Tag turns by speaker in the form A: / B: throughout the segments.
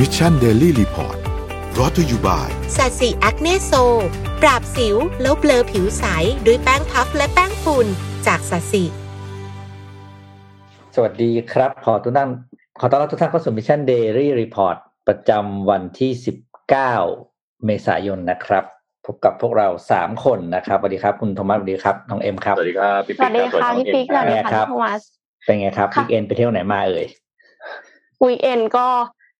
A: มิชชันเดลี่รีพอร์ตรอ t ธออยู่บ่าย
B: สัตสีแอคเนโซ ปราบสิวแล้วเบลอผิวใส ด้วยแป้งพัฟและแป้งฝุ่นจากสัตสี
C: สวัสดีครับ ขอทุกท่านขอต้อนรับทุกท่านเข้าสู่มิชชันเดลี่รีพอร์ตประจำวันที่ 19 เมษายนนะครับพบกับพวกเราสามคนนะครับสวัสดีครับ คุณโทมัสสวัสดีครับน้องเอ็มครับ
D: สวัสดีครับพี่
E: ส
D: ปิ๊
E: วั
D: ก
E: สดี
D: รับ
E: ค่ะ
D: น้อง
E: พี่ปิ๊กส
D: เอ็
E: วัส
D: ม
E: ดี
C: ครั
E: ค่ะ
C: บ
E: พี่โทมัส
C: เป็นไงครับ
E: ค่ะ
C: weekend ไปเที่ยวไหนมาเอ่ย
E: weekend ก็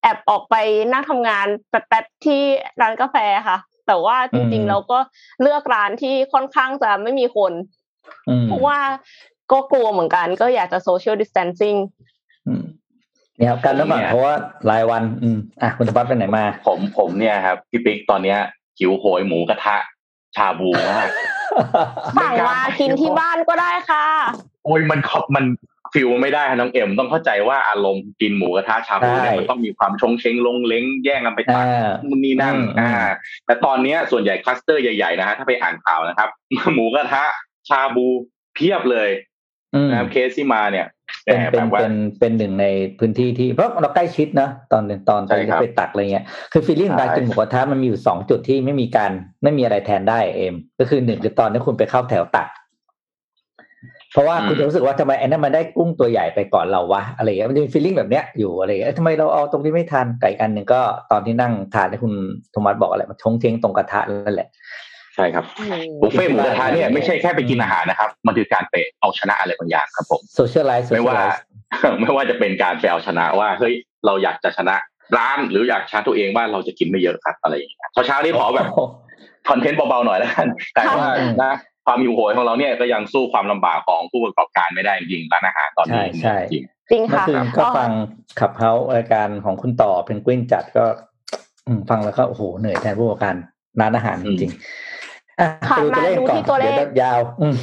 E: แอบออกไปนั่งทำงานแป๊บๆที่ร้านกาแฟค่ะ แต่ว่าจริงๆเราก็เลือกร้านที่ค่อนข้างจะไม่มีคน
C: อืม
E: เพราะว่าก็กลัวเหมือนกันก็อยากจะ social distancing
C: อืมเนี่ยครับกันแล้วก่อนเพราะว่ารายวัน อืมอะคุณโทมัสไปไหนมา
D: ผมผมเนี่ยครับพี่ปิ๊กตอนเนี้ยหิวโหยหมูกระทะ ชาบูมาก
E: สั่งมากินที่บ้านก็ได้ค่ะ
D: โอ้ยมันเขามัน feel ไม่ได้ฮะน้องเอ็มต้องเข้าใจว่าอารมณ์กินหมูกระทะชาบูเนี่ย
C: ใช่
D: มันต้องมีความชงเชงโล้งเล้งแย่งกันไปตัก
C: อ่า
D: นู่นนี่นั่น
C: อืม
D: อ่า แต่ตอนเนี้ยส่วนใหญ่คลัสเตอร์ใหญ่ๆนะฮะถ้าไปอ่านข่าวนะครับ หมูกระทะชาบูเพียบเลย
C: อืม
D: นะครับเคสที่มาเนี่ยแห
C: เป็น
D: ม
C: เป็น
D: แบบว่า
C: เป็นเป็นหนึ่งในพื้นที่ที่เพราะเราใกล้ชิดนะตอนตอนตอน
D: ใช่ครับ
C: ไปตักอะไรเงี้ยคือ feeling ของการ
D: ใช่
C: กินหมูกระทะมันมีอยู่สองจุดที่ไม่มีการไม่มีอะไรแทนได้เอมก็คือหนึ่งคือตอนที่คุณไปเข้าแถวตัก เพราะว่าคุณจะรู้สึกว่าทำไมไอ้นั่นมันได้กุ้งตัวใหญ่ไปก่อนเราวะอะไรเงี้ยมันจะมี feeling แบบเนี้ยอยู่อะไรเงี้ยเอ้ยทำไมเราเอาตรงที่ไม่ทันไก่อันหนึ่งก็ตอนที่นั่งทานที่คุณโทมัสบอกอะไรมันชงเชงตรงกระทะนั่นแหละ
D: ใช่ครับบุฟเฟ่ต์หมูกระทะเนี่ยไม่ใช่แค่ไปกินอาหารนะครับ มันคือการไปเอาชนะอะไรบางอย่างครับผม
C: social life social life ไม่
D: ว่าจะเป็นการไปเอาชนะว่าเฮ้ยเราอยากจะชนะร้านหรืออยากชนะตัวเองว่าเราจะกินไม่เยอะครับอะไรอย่างเงี้ยเช้าๆนี้ขอแบบคอนเทนต์เบาๆหน่อยแล้วกันแต่ว่า
C: ค่ะ
D: นะ ความหิวโหยของเราเนี่ยก็ยังสู้ความลำบากของผู้ประกอบการไม่ได้จริงๆร้านอาหารตอนนี้
C: ใช่ใช่
D: จริง
E: จริง
C: เมื่อ
E: ค่ะ
C: คืนก็ฟังขับเฮารายการของคุณต่อเพนกวินจัดก็อืมฟังแล้วก็โอ้โหเหนื่อยแทนผู้ประกอบการร้านอาหารจริงๆอะ
E: ค่ะ
C: ไปดูตัวเลขก่อน
E: มาดูที่ตัวเลข
C: เดี๋ยวยาวอืม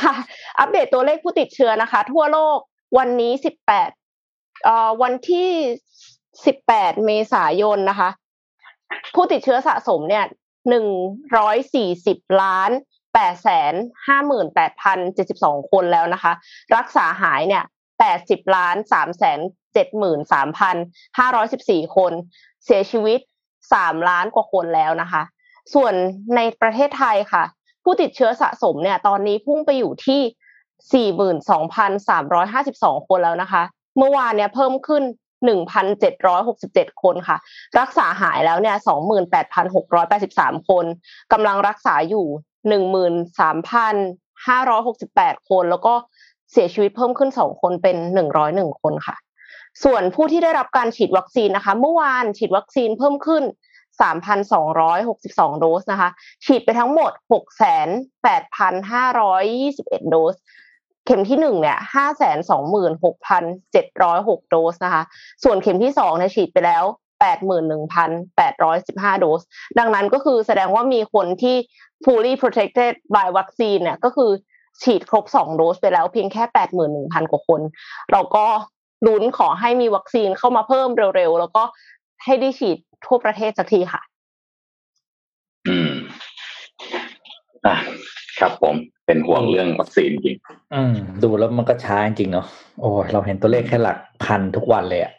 E: ค่ะ อัปเดตตัวเลขผู้ติดเชื้อนะคะ ทั่วโลกวันนี้สิบแปดเอ่อวันที่สิบแปดเมษายนนะคะ ผู้ติดเชื้อสะสมเนี่ยหนึ่งร้อยสี่สิบล้าน แปดแสนห้าหมื่นแปดพันเจ็ดสิบสองคนแล้วนะคะ รักษาหายเนี่ยแปดสิบล้านสามแสนเจ็ดหมื่นสามพันห้าร้อยสิบสี่คน เสียชีวิตสามล้านกว่าคนแล้วนะคะ ส่วนในประเทศไทยค่ะ ผู้ติดเชื้อสะสมเนี่ย ตอนนี้พุ่งไปอยู่ที่ 42,352 คนแล้วนะคะ เมื่อวานเนี่ยเพิ่มขึ้น1,767 คนค่ะ รักษาหายแล้วเนี่ย 28,683 คนกำลังรักษาอยู่ 13,568คน แล้วก็เสียชีวิตเพิ่มขึ้น2คนเป็น101คนค่ะ ส่วนผู้ที่ได้รับการฉีดวัคซีนนะคะ เมื่อวานฉีดวัคซีนเพิ่มขึ้น 3,262 โดสนะคะ ฉีดไปทั้งหมด 6,8,521 โดส เข็มที่หนึ่งเนี่ย 526,6,706 โดสนะคะ ส่วนเข็มที่สองเนี่ยฉีดไปแล้ว 81,815 โดส ดังนั้นก็คือแสดงว่ามีคนที่ fully protected by วัคซีนเนี่ยก็คือฉีดครบ 2 โดสไปแล้วเพียงแค่ 81,000 กว่าคน เราก็ลุ้นขอให้มีวัคซีนเข้ามาเพิ่มเร็วๆ แล้วก็ให้ได้ฉีดทั่วประเทศสักทีค่ะ
D: ๆอืมอะครับผมเป็นห่วงเรื่องวัคซีนจริง
C: อืม ดูแล้วมันก็ช้าจริงๆเนาะโอ้ยเราเห็นตัวเลขแค่หลักพันทุกวันเลยอะ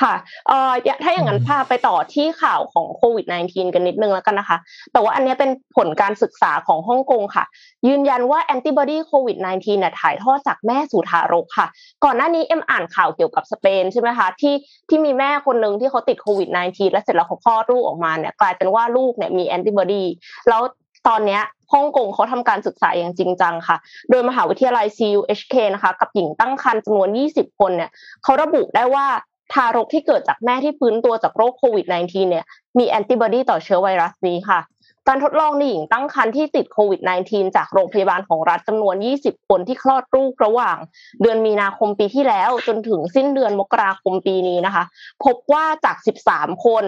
E: ค่ะเอ่ออย่าถ้าอย่างนั้นพาไปต่อที่ข่าวของโควิด -19 กันนิดนึงแล้วกันนะคะ แต่ว่าอันเนี้ยเป็นผลการศึกษาของฮ่องกงค่ะ ยืนยันว่าแอนติบอดีโควิด -19 เนี่ยถ่ายทอดจากแม่สู่ทารกค่ะ ก่อนหน้านี้เอ็มอ่านข่าวเกี่ยวกับสเปนใช่ไหมคะที่ที่มีแม่คนหนึ่งที่เขาติดโควิด -19 แล้วเสร็จแล้วเขาคลอดลูกออกมาเนี่ยกลายเป็นว่าลูกเนี่ยมีแอนติบอดีแล้วตอนเนี้ยฮ่องกงเขาทำการศึกษาอย่างจริงจังค่ะ โดยมหาวิทยาลัย CUHK นะคะ กับหญิงตั้งครรภ์จำนวน 20 คนเนี่ยเขาระบุได้ว่า ทารกที่เกิดจากแม่ที่ฟื้นตัวจากโรคโควิด -19 เนี่ยมีแอนติบอดีต่อเชื้อไวรัสนี้ค่ะ การทดลองในหญิงตั้งครรภ์ที่ติดโควิด -19 จากโรงพยาบาลของรัฐจำนวน 20 คนที่คลอดลูกระหว่าง เดือนมีนาคมปีที่แล้ว จนถึงสิ้นเดือนมกราคมปีนี้นะคะ พบว่าจาก 13 คน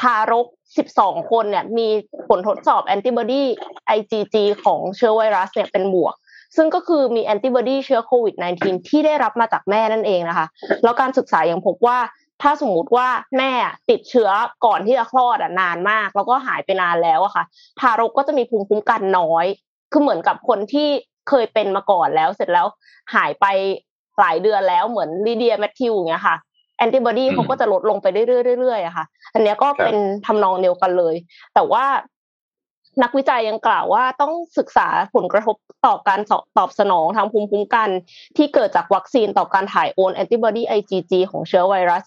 E: ทารก 12 คนเนี่ยมีผลทดสอบแอนติบอดี IgG ของเชื้อไวรัสเนี่ยเป็นบวก ซึ่งก็คือมีแอนติบอดีเชื้อโควิด -19 ที่ได้รับมาจากแม่นั่นเองนะคะ แล้วการศึกษายังพบว่าถ้าสมมุติว่าแม่ติดเชื้อก่อนที่จะคลอดอะนานมาก แล้วก็หายไปนานแล้วอะค่ะทารกก็จะมีภูมิคุ้มกันน้อย คือเหมือนกับคนที่เคยเป็นมาก่อนแล้วเสร็จแล้วหายไปหลายเดือนแล้วเหมือนลีเดียแมทธิวอย่างเงี้ยค่ะแแอนติบอดีเขาก็จะลดลงไปเรื่อยๆอะค่ะ อันนี้ก็เป็นทำนองเดียวกันเลย แต่ว่า นักวิจัยยังกล่าวว่าต้องศึกษาผลกระทบต่อการตอบสนองทางภูมิคุ้มกัน ที่เกิดจากวัคซีนต่อการถ่ายโอนแอนติบอดี IgG ของเชื้อไวรัส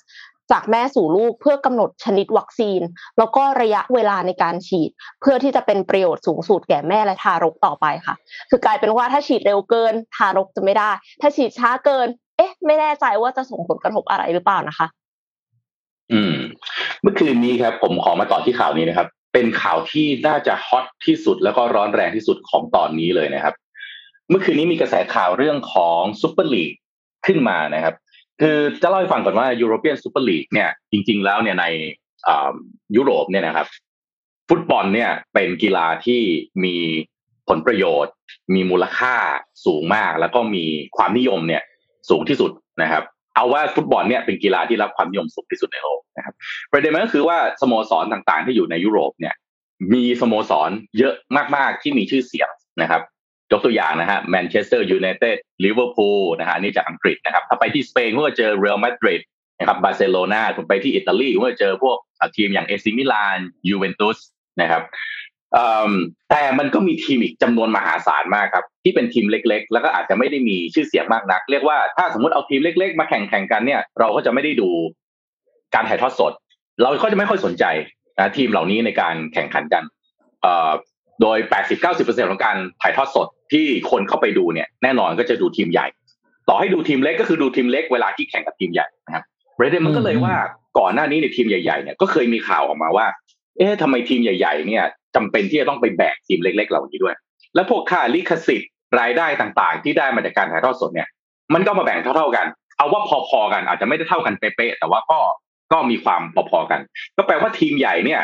E: จากแม่สู่ลูกเพื่อกำหนดชนิดวัคซีน แล้วก็ระยะเวลาในการฉีด เพื่อที่จะเป็นประโยชน์สูงสุดแก่แม่และทารกต่อไปค่ะ คือกลายเป็นว่าถ้าฉีดเร็วเกิน ทารกจะไม่ได้ ถ้าฉีดช้าเกิน เอ๊ะ ไม่แน่ใจว่าจะส่งผลกระทบอะไรหรือเปล่านะคะ
D: อืม เมื่อคืนนี้ครับ ผมขอมาต่อที่ข่าวนี้นะครับ เป็นข่าวที่น่าจะฮอตที่สุดแล้วก็ร้อนแรงที่สุดของตอนนี้เลยนะครับ เมื่อคืนนี้มีกระแสข่าวเรื่องของซูเปอร์ลีกขึ้นมานะครับ คือจะเล่าให้ฟังก่อนว่ายูโรเปียนซูเปอร์ลีกเนี่ยจริง ๆ แล้วเนี่ยในยุโรปเนี่ยนะครับ ฟุตบอลเนี่ยเป็นกีฬาที่มีผลประโยชน์ มีมูลค่าสูงมาก แล้วก็มีความนิยมเนี่ยสูงที่สุดนะครับ เอาว่าฟุตบอลเนี่ยเป็นกีฬาที่รับความนิยมสูงที่สุดในโลกนะครับ ประเด็นมันก็คือว่าสโมสรต่างๆ ที่อยู่ในยุโรปเนี่ย มีสโมสรเยอะมากๆที่มีชื่อเสียงนะครับยกตัวอย่างนะฮะแมนเชสเตอร์ยูไนเต็ดลิเวอร์พูลนะฮะนี่จากอังกฤษนะครับ ถ้าไปที่สเปนก็จะเจอเรอัลมาดริดนะครับบาร์เซโลนาผมไปที่อิตาลีก็จะเจอพวกทีมอย่างเอซิมิลานยูเวนตุสนะครับ แต่มันก็มีทีมอีกจำนวนมหาศาลมากครับ ที่เป็นทีมเล็ก ๆ แล้วก็อาจจะไม่ได้มีชื่อเสียงมากนัก เรียกว่าถ้าสมมติเอาทีมเล็ก ๆ มาแข่งแข่งกันเนี่ย เราก็จะไม่ได้ดูการถ่ายทอดสด เราก็จะไม่ค่อยสนใจนะทีมเหล่านี้ในการแข่งขันกันโดย 80-90%ของการถ่ายทอดสดที่คนเข้าไปดูเนี่ยแน่นอนก็จะดูทีมใหญ่ ต่อให้ดูทีมเล็กก็คือดูทีมเล็กเวลาที่แข่งกับทีมใหญ่นะครับประเด็นมันก็เลยว่าก่อนหน้านี้ในทีมใหญ่ๆเนี่ยก็เคยมีข่าวออกมาว่า เอ๊ะทำไมทีมใหญ่ ๆ เนี่ย จำเป็นที่จะต้องไปแบกทีมเล็ก ๆ เหล่านี้ด้วย แล้วพวกค่าลิขสิทธิ์รายได้ต่างๆ ที่ได้มาจากการถ่ายทอดสดเนี่ย มันก็มาแบ่งเท่า ๆกัน เอาว่าพอๆกันอาจจะไม่ได้เท่ากันเป๊ะๆแต่ว่าก็ก็มีความพอๆกัน ก็แปลว่าทีมใหญ่เนี่ย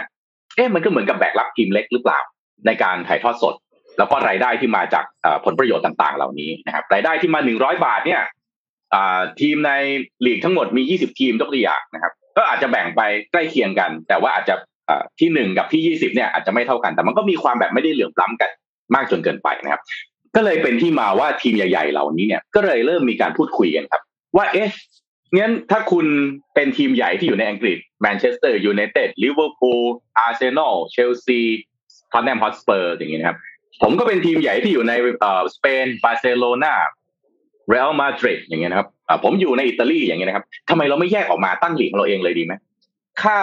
D: เอ๊ะมันก็เหมือนกับแบกรับทีมเล็กหรือเปล่า ในการถ่ายทอดสด แล้วก็รายได้ที่มาจากผลประโยชน์ต่างๆ เหล่านี้นะครับรายได้ที่มาหนึ่งร้อยบาทเนี่ยทีมในลีกทั้งหมดมียี่สิบทีมยกตัวอย่างนะครับ ก็อาจจะแบ่งไปใกล้เคียงกัน แต่ว่าอาจจะ ที่หนึ่งกับที่ยี่สิบเนี่ยอาจจะไม่เท่ากัน แต่มันก็มีความแบบไม่ได้เหลื่อมล้ำกันมากจนเกินไปนะครับ ก็เลยเป็นที่มาว่าทีมใหญ่ๆ เหล่านี้เนี่ยก็เลยเริ่มมีการพูดคุยกันครับ ว่าเอ๊ะงั้นถ้าคุณเป็นทีมใหญ่ที่อยู่ในอังกฤษแมนเชสเตอร์ยูไนเต็ดลิเวอร์พูลอาร์เซนอลเชลซีทอตแนมฮอตสเปอร์อย่างนี้นะครับ ผมก็เป็นทีมใหญ่ที่อยู่ในเอ่อสเปนบาร์เซโลนาเรอัลมาดริดอย่างเงี้ยนะครับผมอยู่ในอิตาลีอย่างเงี้ยนะครับทำไมเราไม่แยกออกมาตั้งลีกของเราเองเลยดีไหมค่า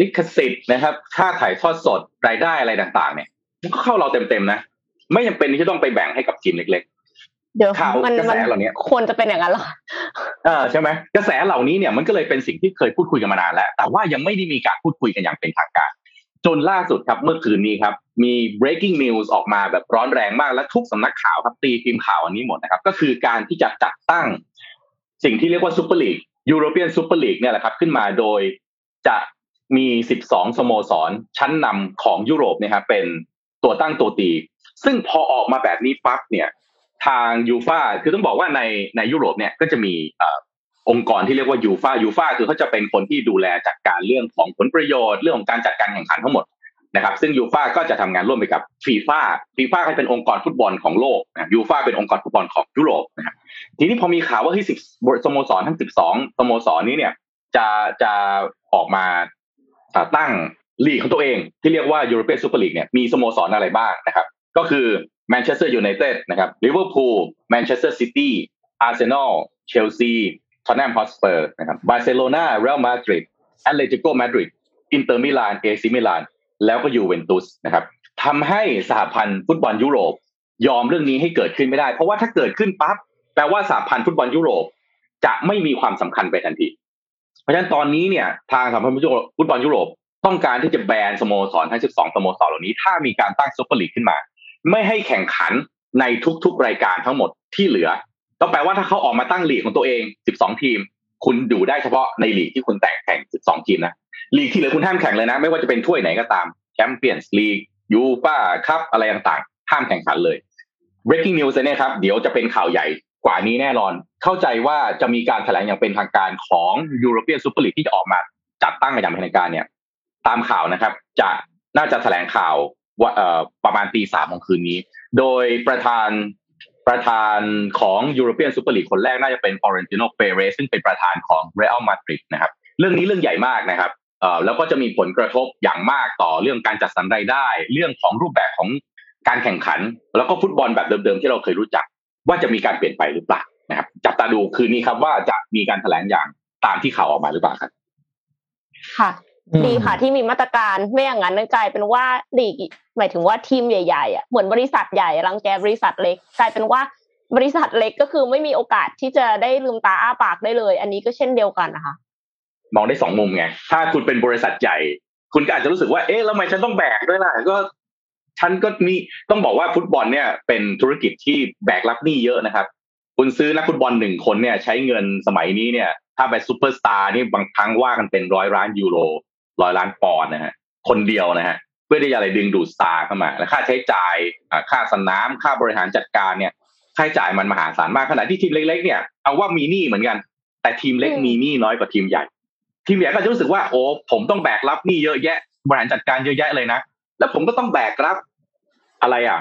D: ลิขสิทธิ์นะครับ ค่าถ่ายทอดสดรายได้อะไรต่างๆ เนี่ยมันก็เข้าเราเต็มๆนะไม่จำเป็นที่ต้องไปแบ่งให้กับทีมเล็ก
E: ๆเดี๋ยวข่าวกระแสเหล่านี้ควรจะเป็นอย่างนั้นหรอ
D: อ่าใช่ไหมกระแสเหล่านี้เนี่ยมันก็เลยเป็นสิ่งที่เคยพูดคุยกันมานานแล้ว แต่ว่ายังไม่ได้มีการพูดคุยกันอย่างเป็นทางการจนล่าสุดครับเมื่อคืนนี้ครับ มี breaking news ออกมาแบบร้อนแรงมากและทุกสำนักข่าวครับตีพิมพ์ข่าวอันนี้หมดนะครับ ก็คือการที่จะจัดตั้ง สิ่งที่เรียกว่าซูเปอร์ลีกยูโรเปียนซูเปอร์ลีกเนี่ยแหละครับ ขึ้นมาโดยจะ มี 12 สโมสร ชั้นนำของยุโรปเนี่ยนะครับเป็นตัวตั้งตัวตี ซึ่งพอออกมาแบบนี้ปั๊บเนี่ยทางยูฟ่าคือต้องบอกว่าในในยุโรปเนี่ยก็จะมีองค์กรที่เรียกว่ายูฟ่ายูฟ่าคือเขาจะเป็นคนที่ดูแลจัดการเรื่องของผลประโยชน์เรื่องของการจัดการแข่งขันทั้งหมดนะครับ ซึ่งยูฟ่าก็จะทำงานร่วมไปกับฟีฟ่าฟีฟ่าก็เป็นองค์กรฟุตบอลของโลกนะยูฟ่าเป็นองค์กรฟุตบอลของยุโรปนะครับทีนี้พอมีข่าวว่าที่สิบสโมสรทั้งสิบสองสโมสรนี้เนี่ยจะจะออกมา ตั้งลีกของตัวเอง ที่เรียกว่า European Super League เนี่ยมีสโมสรอะไรบ้างนะครับ ก็คือแมนเชสเตอร์ยูไนเต็ดนะครับลิเวอร์พูลแมนเชสเตอร์ซิตี้อาร์เซนอลเชลซีทอตแนมฮอตสเปอร์นะครับบาร์เซโลนาเรอัลมาดริดแอตเลติโกมาดริดอินเตอร์มิลานเอซิมิลานแล้วก็ยูเวนตุสนะครับทำให้สหพันธ์ฟุตบอลยุโรป ยอมเรื่องนี้ให้เกิดขึ้นไม่ได้ เพราะว่าถ้าเกิดขึ้นปั๊บแปลว่าสหพันธ์ฟุตบอลยุโรป จะไม่มีความสำคัญไปทันที ราะฉะนั้นตอนนี้เนี่ยทางสหพันธ์ฟุตบอลยุโรปต้องการที่จะแบนสโมสรทั้ง 12 สโมสรเหล่านี้ ถ้ามีการตั้งซุปเปอร์ลีกขึ้นมา ไม่ให้แข่งขันในทุกๆ รายการทั้งหมดที่เหลือก็แปลว่าถ้าเขาออกมาตั้งลีกของตัวเอง 12 ทีม คุณดูได้เฉพาะในลีกที่คุณแตกแข่ง 12 ทีมนะลีกที่เหลือคุณห้ามแข่งเลยนะ ไม่ว่าจะเป็นถ้วยไหนก็ตามแชมเปี้ยนส์ลีกยูฟ่าคัพอะไรต่างๆ ห้ามแข่งขันเลย breaking news เนี่ยครับเดี๋ยวจะเป็นข่าวใหญ่ กว่านี้แน่นอน เข้าใจว่าจะมีการแถลงอย่างเป็นทางการของ European Super League ที่จะออกมาจัดตั้งกันอย่างเป็นทางการเนี่ย ตามข่าวนะครับ จะน่าจะแถลงข่าวว่าประมาณตีสามของคืนนี้ โดยประธานประธานของยูโรเปียนซูเปอร์ลีกคนแรกน่าจะเป็นฟลอเรนติโนเปเรซซึ่งเป็นประธานของเรอัลมาดริดนะครับ เรื่องนี้เรื่องใหญ่มากนะครับแล้วก็จะมีผลกระทบอย่างมากต่อเรื่องการจัดสรรรายได้ เรื่องของรูปแบบของการแข่งขัน แล้วก็ฟุตบอลแบบเดิมๆที่เราเคยรู้จัก ว่าจะมีการเปลี่ยนไปหรือเปล่านะครับ จับตาดูคืนนี้ครับ ว่าจะมีการแถลงอย่างตามที่ข่าวออกมาหรือเปล่าครับ
E: ค่ะ
C: อืม
E: ดีค่ะที่มีมาตรการไม่อย่างนั้นกลายเป็นว่าลีกหมายถึงว่าทีมใหญ่ๆอะเหมือนบริษัทใหญ่รังแกบริษัทเล็ก กลายเป็นว่าบริษัทเล็กก็คือไม่มีโอกาสที่จะได้ลืมตาอ้าปากได้เลย อันนี้ก็เช่นเดียวกันนะคะ
D: มองได้สองมุมไง ถ้าคุณเป็นบริษัทใหญ่ คุณก็อาจจะรู้สึกว่า เอ๊ะแล้วทำไมฉันต้องแบกด้วยล่ะ ก็ ฉันก็มีต้องบอกว่าฟุตบอลเนี่ยเป็นธุรกิจที่แบกรับหนี้เยอะนะครับ คุณซื้อนักฟุตบอลหนึ่งคนเนี่ยใช้เงินสมัยนี้เนี่ย ถ้าไปซูเปอร์สตาร์นี่บางครั้งว่ากันเป็นร้อยล้านยูโรร้อยล้านปอนด์นะฮะคนเดียวนะฮะเพื่อที่จะอะไรดึงดูดสตาร์เข้ามาและค่าใช้จ่ายอ่าค่าสนามค่าบริหารจัดการเนี่ยค่าใช้จ่ายมันมหาศาลมากขณะที่ทีมเล็ก ๆ เนี่ยเอาว่ามีหนี้เหมือนกัน แต่ทีมเล็ก
E: อืม
D: มีหนี้น้อยกว่าทีมใหญ่ ทีมใหญ่ก็จะรู้สึกว่าโอ้ผมต้องแบกรับหนี้เยอะแยะบริหารจัดการเยอะแยะเลยนะ แล้วผมก็ต้องแบกรับอะไรอะ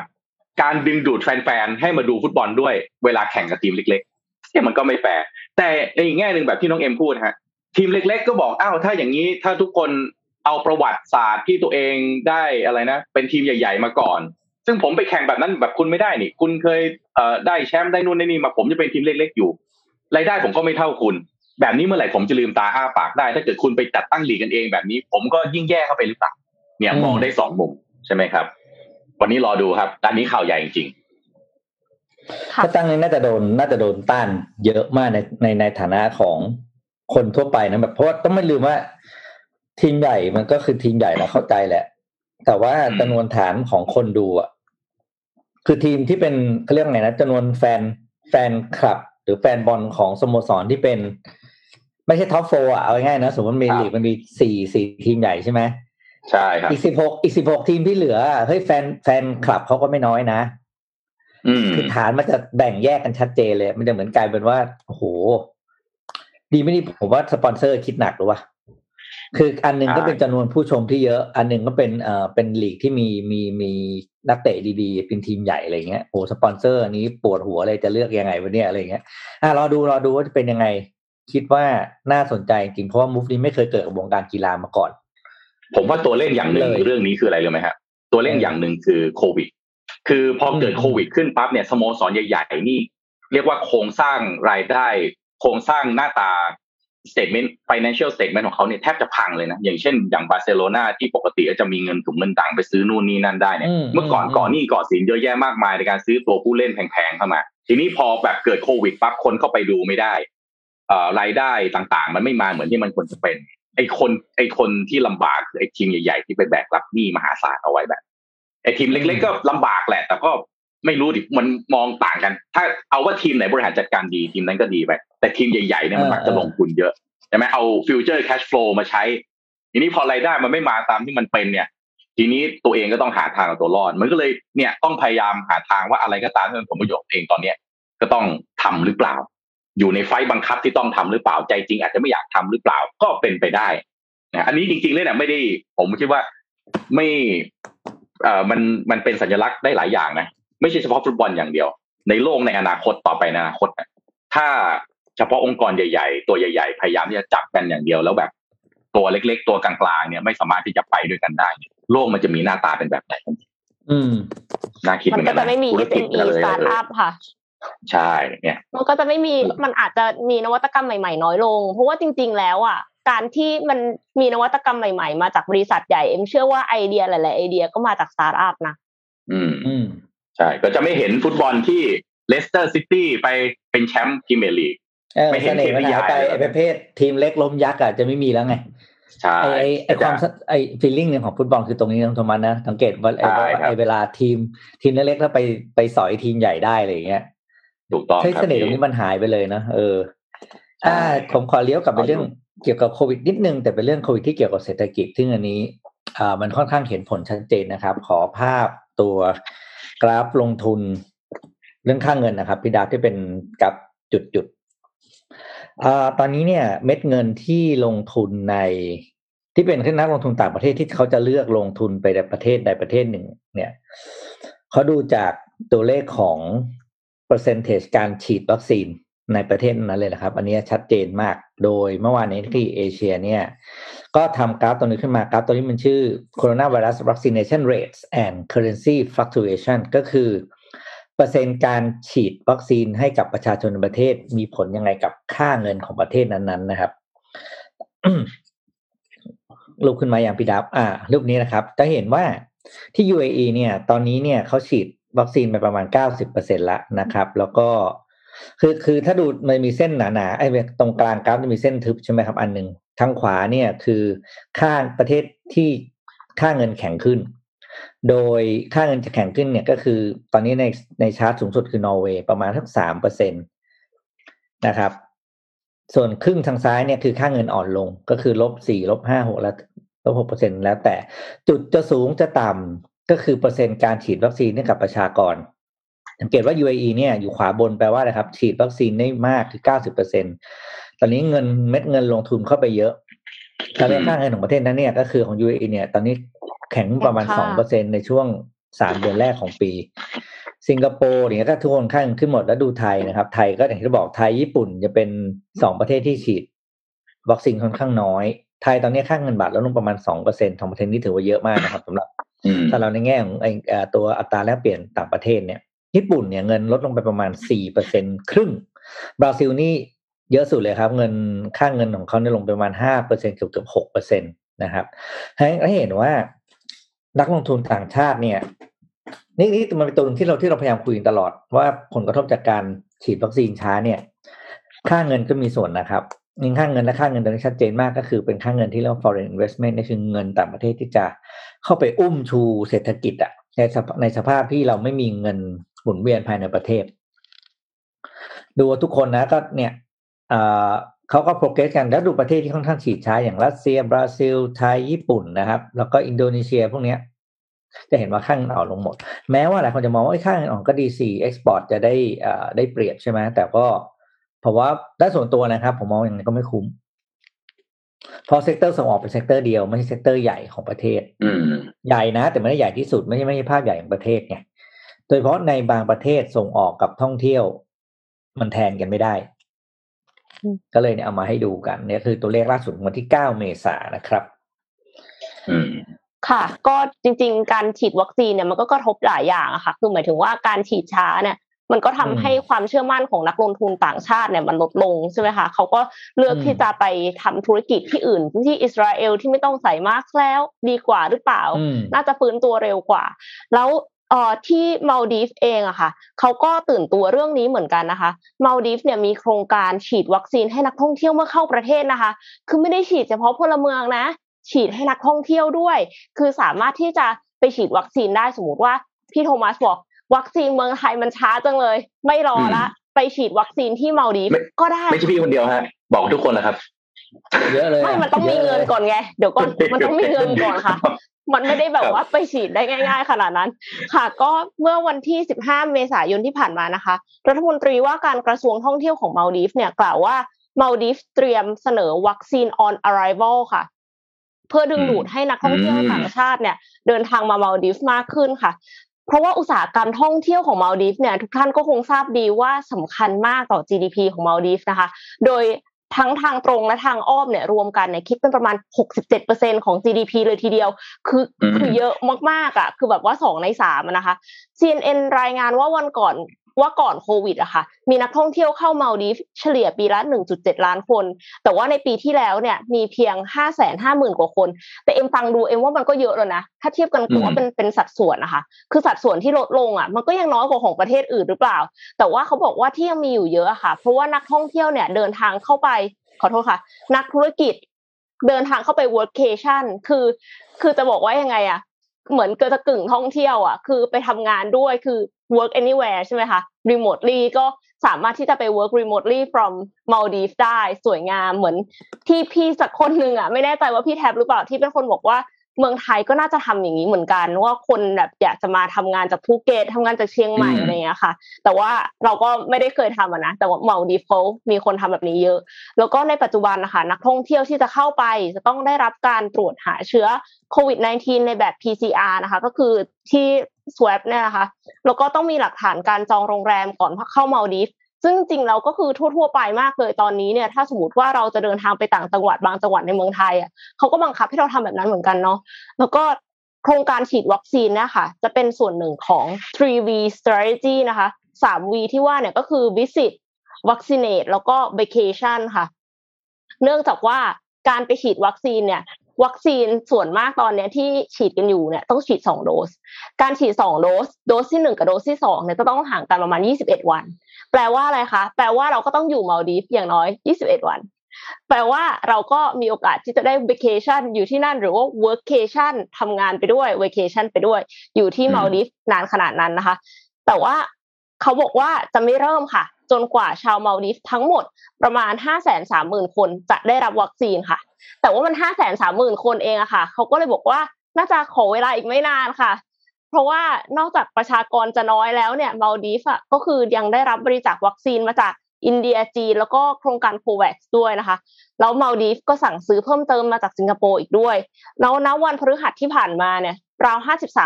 D: การดึงดูดแฟนๆให้มาดูฟุตบอลด้วยเวลาแข่งกับทีมเล็กๆเนี่ยมันก็ไม่แฟร์แต่ในอีกแง่หนึ่งแบบที่น้องเอ็มพูดฮะ ทีมเล็ก ๆ ก็บอกอ้าวถ้าอย่างนี้ถ้าทุกคนเอาประวัติศาสตร์ที่ตัวเองได้อะไรนะ เป็นทีมใหญ่ ๆ มาก่อน ซึ่งผมไปแข่งแบบนั้นแบบคุณไม่ได้นี่ คุณเคยเอ่อได้แชมป์ได้นู่นได้นี่มาผมจะเป็นทีมเล็ก ๆ อยู่รายได้ผมก็ไม่เท่าคุณ แบบนี้เมื่อไหร่ผมจะลืมตาอ้าปากได้ ถ้าเกิดคุณไปจัดตั้งหลีกกันเองแบบนี้ ผมก็ยิ่งแย่เข้าไปหรือเปล่า เนี่ย
C: อืม
D: มองได้สองมุมใช่ไหมครับ วันนี้รอดูครับอันนี้ข่าวใหญ่จริง
E: ค่ะ
C: ถ้าตั้งนี้น่าจะโดนน่าจะโดนต้านเยอะมากในในในฐานะของคนทั่วไปนะแบบเพราะว่าต้องไม่ลืมว่า ทีมใหญ่มันก็คือทีมใหญ่เราเข้าใจแหละ แต่ว่า
D: อืม
C: จำนวนฐานของคนดูอะคือทีมที่เป็นเขาเรียกไงนะจำนวนแฟนแฟนคลับ หรือแฟนบอลของสโมสรที่เป็น ไม่ใช่ top four อะเอาง่ายๆนะสมมติมีลีกมันมีสี่สี่ทีมใหญ่ใช่ไหม
D: ๆ ใช่ครับ
C: อีกสิบหกอีกสิบหกทีมที่เหลือเฮ้ยแฟนแฟนคลับเขาก็ไม่น้อยนะ
D: อืม
C: คือฐานมันจะแบ่งแยกกันชัดเจนเลย มันจะเหมือนกลายเป็นว่าโอ้โห ดีไม่ดีผมว่าสปอนเซอร์คิดหนักหรือวะคืออันหนึ่งก็
D: ใช่
C: เป็นจำนวนผู้ชมที่เยอะ อันหนึ่งก็เป็นเอ่อเป็นลีกที่มีมีมีนักเตะดีๆ เป็นทีมใหญ่อะไรเงี้ยโอ้สปอนเซอร์อันนี้ปวดหัวเลยจะเลือกยังไงวะเนี่ยอะไรเงี้ยอะรอดูรอดูว่าจะเป็นยังไง คิดว่าน่าสนใจจริงเพราะว่า move นี้ไม่เคยเกิดกับวงการกีฬามาก่อน
D: ผมว่าตัวเร่งอย่างหนึ่ง
C: เลย
D: เรื่องนี้คืออะไรรู้ไหมครับตัวเร่งอย่างหนึ่งคือโควิด คือพอเกิด
C: อืม
D: โควิดขึ้นปั๊บเนี่ยสโมสรใหญ่ ๆ นี่เรียกว่าโครงสร้างรายได้ โครงสร้างหน้าตา statement financial statement ของเขาเนี่ยแทบจะพังเลยนะ อย่างเช่น อย่างบาร์เซโลนาที่ปกติก็จะมีเงินถุงเงินต่างไปซื้อนู่นนี่นั่นได้เนี่ย
C: อืม
D: เมื่อก่อน
C: อืม
D: ก่อนหนี่ก่อสินเยอะแยะมากมายในการซื้อตัวผู้เล่นแพงๆเข้ามา ทีนี้พอแบบเกิดโควิดปั๊บคนเข้าไปดูไม่ได้เอ่อรายได้ต่างๆ มันไม่มาเหมือนที่มันควรจะเป็น ไอ้คนไอ้คนที่ลำบากคือไอ้ทีมใหญ่ ๆ ที่ไปแบกรับหนี้มหาศาลเอาไว้แบบไอ้ทีมเล็กๆก็ลำบากแหละ แต่ก็ไม่รู้ดิมันมองต่างกัน ถ้าเอาว่าทีมไหนบริหารจัดการดีทีมนั้นก็ดีไปแต่ทีมใหญ่ๆเนี่ยมันมักจะลงทุนเยอะใช่ไหมเอา future cash flow มาใช้ ทีนี้พอรายได้มันไม่มาตามที่มันเป็นเนี่ย ทีนี้ตัวเองก็ต้องหาทางเอาตัวรอด มันก็เลยเนี่ยต้องพยายามหาทางว่าอะไรก็ตามที่เป็นผลประโยชน์เองตอนเนี้ยก็ต้องทำหรือเปล่า อยู่ในไฟต์บังคับที่ต้องทำหรือเปล่าใจจริง อาจจะไม่อยากทำหรือเปล่าก็เป็นไปได้นะอันนี้จริงๆเลยนะไม่ได้ ผมคิดว่าไม่เอ่อมันมันเป็นสัญลักษณ์ได้หลายอย่างนะไม่ใช่เฉพาะฟุตบอลอย่างเดียว ในโลกในอนาคตต่อไปในอนาคตนะถ้าเฉพาะองค์กรใหญ่ๆ ตัวใหญ่ๆ พยายามที่จะจับกันอย่างเดียวแล้วแบบ ตัวเล็กๆ ตัวกลางๆเนี่ยไม่สามารถที่จะไปด้วยกันได้เนี่ยโลกมันจะมีหน้าตาเป็นแบบไหน
C: อืม
D: น่าคิดเห
E: มั
D: มือนน
E: ก็
D: กัน
E: จะ
D: นะ
E: ไม่มี
D: ธุรกิจ
E: SME
D: กันเลย
E: สตาร์ทอัพค่ะ
D: ใช่เนี่ย
E: มันก็จะไม่มีมันอาจจะมีนวัตกรรมใหม่ๆ น้อยลง เพราะว่าจริง ๆ แล้วอะการที่มันมีนวัตกรรมใหม่ ๆ มาจากบริษัทใหญ่เอ็มเชื่อว่าไอเดียหลายๆไอเดียก็มาจากสตาร์ทอัพนะ
D: อืม
C: อืม
D: ใช่ก็จะไม่เห็นฟุตบอลที่เลสเตอร์ซิตี้ไปเป็นแชมป์พรีเมียร์ลีก
C: เออ
D: ไม่เห็น
C: เส
D: น
C: น่ห์มันหายไป
D: KPI
C: ไอ้ประเภททีมเล็กล้มยักษ์อะจะไม่มีแล้วไง
D: ใช่
C: ไอ้ไอ้ไอ้ความสไอ้ feeling หนึ่งของฟุตบอลคือตรงนี้นะโทมัสนะสังเกตว่าไอ้
D: ใช่ครับ
C: ไอ้เวลาทีมทีมเล็กๆถ้าไปไปสอยทีมใหญ่ได้อะไรอย่างเงี้ย
D: ถูกต้อง
C: ใช่
D: ครับ
C: เสน่ห์ตรงนี้มันหายไปเลยนะเออ
D: ใช่
C: อ่าผมขอเลี้ยวกลับไป
D: ขอดู
C: เรื่องเกี่ยวกับโควิดนิดนึง แต่เป็นเรื่องโควิดที่เกี่ยวกับเศรษฐกิจซึ่งอันนี้อ่ามันค่อนข้างเห็นผลชัดเจนนะครับ ขอภาพตัวกราฟลงทุนเรื่องค่าเงินนะครับพี่ดาวที่เป็นกราฟจุดจุดๆอ่าตอนนี้เนี่ย เม็ดเงินที่ลงทุนในที่เป็นนักลงทุนต่างประเทศที่เขาจะเลือกลงทุนไปในประเทศใดประเทศหนึ่ง เนี่ยเขาดูจากตัวเลขของ เปอร์เซนเทจการฉีดวัคซีนในประเทศนั้นเลยนะครับ อันนี้ชัดเจนมาก โดยเมื่อวานนี้ที่เอเชียเนี่ย ก็ทำกราฟตัวนี้ขึ้นมากราฟตัวนี้มันชื่อ Coronavirus Vaccination Rates and Currency Fluctuation ก็คือ เปอร์เซ็นต์การฉีดวัคซีนให้กับประชาชนในประเทศมีผลยังไงกับค่าเงินของประเทศนั้นๆนะครับรูปขึ้นมาอย่างพี่ดับอ่า รูปนี้นะครับ จะเห็นว่าที่ UAE เนี่ย ตอนนี้เนี่ยเขาฉีด วัคซีนไปประมาณ90%แล้วนะครับ แล้วก็คือคือถ้าดูมันมีเส้นหนาๆไอ้ตรงกลางกราฟจะมีเส้นทึบใช่ไหมครับ อันหนึ่งทางขวาเนี่ยคือค่าประเทศที่ค่าเงินแข็งขึ้น โดยค่าเงินจะแข็งขึ้นเนี่ยก็คือ ตอนนี้ในในชาร์ตสูงสุดคือนอร์เวย์ประมาณสักสามเปอร์เซ็นตนะครับ ส่วนครึ่งทางซ้ายเนี่ยคือค่าเงินอ่อนลงก็คือลบสี่ลบห้าหกแล้วลบหกเปอร์เซ็นแล้วแต่จุดจะสูงจะต่ำ ก็คือเปอร์เซ็นต์การฉีดวัคซีนให้กับประชากร สังเกตว่า UAE เนี่ยอยู่ขวาบนแปลว่าอะไรครับ ฉีดวัคซีนได้มากคือเก้าสิบเปอร์เซ็นตอนนี้เงินเม็ดเงินลงทุนเข้าไปเยอะแล้วค่าเงินของประเทศนั้นเนี่ยก็คือของ UAE เนี่ย ตอนนี้แข็งประมาณสองเปอร์เซ็นในช่วงสามเดือนแรกของปี สิงคโปร์เนี่ยก็ทุกคนข้างขึ้นหมดแล้วดูไทยนะครับ ไทยก็อย่างที่บอกไทยญี่ปุ่นจะเป็นสองประเทศที่ฉีด วัคซีนค่อนข้างน้อย ไทยตอนนี้ค่างเงินบาทลดลงประมาณสองเปอร์เซ็นต์ของประเทศนี่ถือว่าเยอะมากนะครับสำหรับ ถ้าเราในแง่ของไอตัวอัตราแลกเปลี่ยนต่างประเทศเนี่ย ญี่ปุ่นเนี่ยเงินลดลงไปประมาณสี่เปอร์เซ็นครึ่ง บราซิลนี่เยอะสุดเลยครับ เงินค่างเงินของเขาเนี่ยลงไปประมาณห้าเปอร์เซ็นเกือบเกือบหกเปอร์เซ็นตนะครับให้เห็นว่านักลงทุนต่างชาติเนี่ยนี่นี่มันเป็นตัวหนึ่งที่เราที่เราพยายามคุยตลอดว่าผลกระทบจากการฉีดวัคซีนช้าเนี่ย ค่าเงินก็มีส่วนนะครับ ยิ่งค่าเงินและค่าเงินตอนนี้ชัดเจนมากก็คือเป็นค่าเงินที่เรียกว่า foreign investment นี่คือเงินต่างประเทศที่จะเข้าไปอุ้มชูเศรษฐกิจอะในในสภาพที่เราไม่มีเงินหมุนเวียนภายในประเทศ ดูทุกคนนะก็เนี่ยเขาก็โปรเกรสกันแล้วดูประเทศที่ค่อนข้างฉีดช้าอย่างรัสเซีย บราซิล ไทย ญี่ปุ่นนะครับ แล้วก็อินโดนีเซียพวกนี้จะเห็นว่าค่าเงินอ่อนลงหมด แม้ว่าหลายคนจะมองว่าค่าเงินอ่อนก็ดีสิ export จะได้อ่าได้เปรียบใช่ไหมแต่ก็ เพราะว่าได้ส่วนตัวนะครับ ผมมองอย่างนี้ก็ไม่คุ้มเพราะ sector ส่งออกเป็น sector เดียวไม่ใช่ sector ใหญ่ของประเทศ
D: อืม
C: ใหญ่นะ แต่ไม่ได้ใหญ่ที่สุดไม่ใช่ไม่ใช่ภาพใหญ่ของประเทศไงโดยเฉพาะในบางประเทศส่งออกกับท่องเที่ยว มันแทนกันไม่ได้ ก็เลยเนี่ยเอามาให้ดูกัน เนี่ยคือตัวเลขล่าสุดวันที่เก้าเมษายนนะครับ
D: อืม
E: ค่ะ ก็จริง ๆ การฉีดวัคซีนเนี่ยมันก็กระทบหลายอย่างอะค่ะ คือหมายถึงว่าการฉีดช้าเนี่ย มันก็ทำให้ความเชื่อมั่นของนักลงทุนต่างชาติเนี่ยมันลดลงใช่ไหมคะเขาก็เลือกที่จะไปทำธุรกิจที่อื่นที่อิสราเอลที่ไม่ต้องใส่มาสก์แล้ว ดีกว่าหรือเปล่า น่าจะฟื้นตัวเร็วกว่า แล้วเอ่อที่มาลดีฟเองอะค่ะเขาก็ตื่นตัวเรื่องนี้เหมือนกันนะคะมาลดีฟเนี่ยมีโครงการฉีดวัคซีนให้นักท่องเที่ยวเมื่อเข้าประเทศนะคะ คือไม่ได้ฉีดเฉพาะพลเมืองนะ ฉีดให้นักท่องเที่ยวด้วย คือสามารถที่จะไปฉีดวัคซีนได้สมมติว่าพี่โทมัสบอก วัคซีนเมืองไทยมันช้าจังเลย ไม่รอละ ไปฉีดวัคซีนที่มาลดีฟก็ได้
D: ไม่ใช่พี่คนเดียวฮะ บอกทุกคนแหละครับ
C: เยอะเลย
E: ไม่มันต้องมีเงินก่อนไง เดี๋ยวก่อนมันต้องมีเงินก่อนค่ะ มันไม่ได้แบบว่าไปฉีดได้ง่าย ๆ ขนาดนั้น ค่ะ ก็เมื่อวันที่ 15 เมษายนที่ผ่านมานะคะ รัฐมนตรีว่าการกระทรวงท่องเที่ยวของมาลดีฟเนี่ยกล่าวว่ามาลดีฟเตรียมเสนอวัคซีน on arrival ค่ะ เพื่อดึงดูดให้นักท่องเที่ยวต่างชาติเนี่ย เดินทางมามาลดีฟมากขึ้นค่ะ เพราะว่าอุตสาหกรรมท่องเที่ยวของมาลดีฟเนี่ยทุกท่านก็คงทราบดีว่าสำคัญมากต่อ GDP ของมาลดีฟนะคะ โดยทั้งทางตรงและทางอ้อมเนี่ยรวมกันเนี่ยคิดเป็นประมาณ 67%ของ GDP เลยทีเดียว คือคือเยอะมากๆอะคือแบบว่าสองในสามนะคะ CNN รายงานว่าวันก่อน ว่าก่อนโควิดอะค่ะ มีนักท่องเที่ยวเข้ามาลดีฟเฉลี่ยปีละ 1.7 ล้านคน แต่ว่าในปีที่แล้วเนี่ยมีเพียง 5 5 0 0 0 0 กว่าคน แต่เอ็มฟังดูเอ็มว่ามันก็เยอะแล้วนะ ถ้าเทียบกันคือว่าเป็นเป็นสัดส่วนนะคะคือสัดส่วนที่ลดลงอะมันก็ยังน้อยกว่าของประเทศอื่นหรือเปล่า แต่ว่าเขาบอกว่าที่ยังมีอยู่เยอะอะค่ะ เพราะว่านักท่องเที่ยวเนี่ยเดินทางเข้าไปขอโทษค่ะ นักธุรกิจเดินทางเข้าไป workcation คือ คือจะบอกว่ายังไงอะเหมือนเกิดจะกึ่งท่องเที่ยวอะ คือไปทำงานด้วย คือ work anywhere ใช่ไหมคะ remotely ก็สามารถที่จะไป work remotely from Maldives ได้สวยงามเหมือนที่พี่สักคนหนึ่งอะไม่แน่ใจว่าพี่แท็บหรือเปล่าที่เป็นคนบอกว่าเมืองไทยก็น่าจะทำอย่างนี้เหมือนกันว่าคนแบบอยากจะมาทำงานจากภูเก็ตทำงานจากเชียงใหม่อะไรเงี้ยค่ะ แต่ว่าเราก็ไม่ได้เคยทำนะแต่ว่าเมาดีฟเขามีคนทำแบบนี้เยอะ แล้วก็ในปัจจุบันนะคะนักท่องเที่ยวที่จะเข้าไปจะต้องได้รับการตรวจหาเชื้อโควิด -19 ในแบบ PCR นะคะ ก็คือที่ swap เนี่ยนะคะแล้วก็ต้องมีหลักฐานการจองโรงแรมก่อนเข้ามาดีฟซึ่งจริงเราก็คือทั่ว ๆ ไปมากเลยตอนนี้เนี่ยถ้าสมมติว่าเราจะเดินทางไปต่างจังหวัดบางจังหวัดในเมืองไทยอะเขาก็บังคับให้เราทำแบบนั้นเหมือนกันเนาะแล้วก็โครงการฉีดวัคซีนเนี่ยค่ะจะเป็นส่วนหนึ่งของ 3V strategy นะคะ 3V ที่ว่าเนี่ยก็คือ visit vaccinate แล้วก็ vacation ค่ะ เนื่องจากว่าการไปฉีดวัคซีนเนี่ย วัคซีนส่วนมากตอนเนี้ยที่ฉีดกันอยู่เนี่ยต้องฉีดสองโดส การฉีดสองโดส โดสที่หนึ่งกับโดสที่สองเนี่ยจะต้องห่างกันประมาณยี่สิบเอ็ดวัน แปลว่าอะไรคะ แปลว่าเราก็ต้องอยู่มาลดีฟอย่างน้อยยี่สิบเอ็ดวัน แปลว่าเราก็มีโอกาสที่จะได้ vacation อยู่ที่นั่นหรือว่า workcation ทำงานไปด้วย vacation ไปด้วย อยู่ที่มาลดีฟนานขนาดนั้นนะคะ แต่ว่าเขาบอกว่าจะไม่เริ่มค่ะ จนกว่าชาวมาลดีฟทั้งหมดประมาณห้าแสนสามหมื่นคนจะได้รับวัคซีนค่ะ แต่ว่ามันห้าแสนสามหมื่นคนเองอะค่ะ เขาก็เลยบอกว่าน่าจะขอเวลาอีกไม่นานค่ะ เพราะว่านอกจากประชากรจะน้อยแล้วเนี่ยมาลดีฟอะก็คือยังได้รับบริจาควัคซีนมาจากอินเดียจีนแล้วก็โครงการ COVAX ด้วยนะคะ แล้วมาลดีฟก็สั่งซื้อเพิ่มเติมมาจากสิงคโปร์อีกด้วย แล้วณวันพฤหัสที่ผ่านมาเนี่ยราว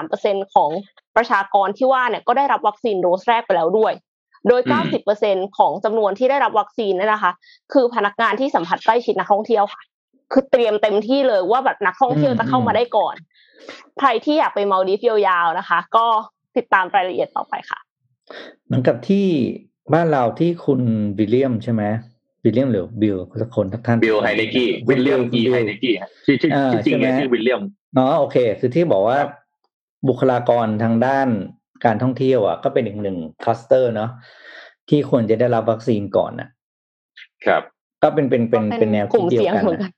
E: 53%ของประชากรที่ว่าเนี่ยก็ได้รับวัคซีนโดสแรกไปแล้วด้วย โดย 90%ของจำนวนที่ได้รับวัคซีนเนี่ยนะคะ คือพนักงานที่สัมผัสใกล้ชิดนักท่องเที่ยวค่ะ คือเตรียมเต็มที่เลยว่าแบบนักท่องเที่ยวจะเข้ามาได้ก่อน ใครที่อยากไปมาลดีฟยาวๆนะคะ ก็ติดตามรายละเอียดต่อไปค่ะ
C: เหมือนกับที่บ้านเราที่คุณวิลเลียมใช่ไหมวิลเลียมหรือบิลสักคนทักท่าน
D: บิลไฮเนคกี้วิลเลียมอีไฮเนคกี้ชื่อชื่อจริงๆชื่อวิลเลียม
C: อ๋อโอเค คือที่บอกว่าบุคลากรทางด้าน การท่องเที่ยวอะก็เป็นอีกหนึ่งคลัสเตอร์เนาะที่ควรจะได้รับวัคซีนก่อนนะครับ ก็เป็นเป็นเป็นเป็นแนวคิดเดียวกันนะ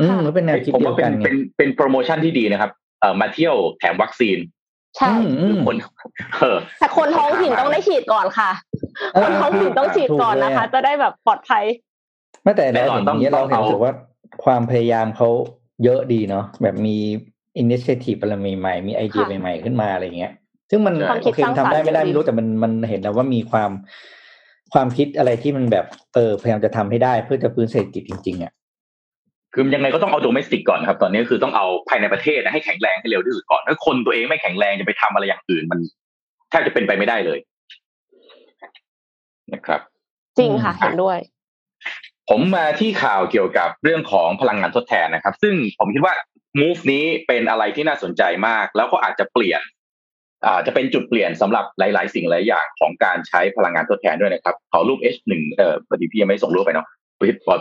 C: อืมเป็นแนวคิด
D: ผม
C: เดีย
D: ว่าวเป็
C: กันนไง
D: เป็นเป็นโปรโมชั่นที่ดีนะครับ เอ่อมาเที่ยวแถมวัคซีน
E: ใช่
C: อืม
D: คนเออ
E: แต่คนท้องถิ่นต้องได้ฉีดก่อนค่ะ คนท้องถิ่นต้องฉีดก่อนนะคะ จะได้แบบปลอดภัย
C: ไม่แต่
D: แน่
C: เรา
D: นอน
C: เห็นอย่างนี้ย
D: ต้
C: เรา
D: อง
C: เห็น
D: เอา
C: รู้สึกว่าความพยายามเขาเยอะดีเนาะแบบมีอินิเชทีฟอะไรใหม่ๆมีไอเดีย
E: ค่ะ
C: ใหม่ๆขึ้นมาอะไรเงี้ย ซึ่งมัน
E: ความคิ
C: โอ
E: ด
C: เค
E: สร้าง
C: มันทำได้
E: สรรค์
C: ไม่ได้
E: เยอะดี
C: ไม่รู้แต่มันมันเห็นแล้วว่ามีความความคิดอะไรที่มันแบบเออพยายามจะทำให้ได้เพื่อจะพื้นเศรษฐกิจจริงๆอะ
D: คือยังไงก็ต้องเอาโดเมสติกก่อนครับ ตอนนี้คือต้องเอาภายในประเทศนะให้แข็งแรงให้เร็วที่สุดก่อนถ้าคนตัวเองไม่แข็งแรงจะไปทำอะไรอย่างอื่น มันแทบจะเป็นไปไม่ได้เลยนะครับ
E: จริงค่ะเห็นด้วย
D: ผมมาที่ข่าวเกี่ยวกับเรื่องของพลังงานทดแทนนะครับ ซึ่งผมคิดว่า move นี้เป็นอะไรที่น่าสนใจมาก แล้วก็อาจจะเปลี่ยน อ่าจะเป็นจุดเปลี่ยนสำหรับหลาย ๆ สิ่งหลายอย่างของการใช้พลังงานทดแทนด้วยนะครับขอรูป H1 เอ่อพอดีพี่ยังไม่ส่งรูปไปเนาะ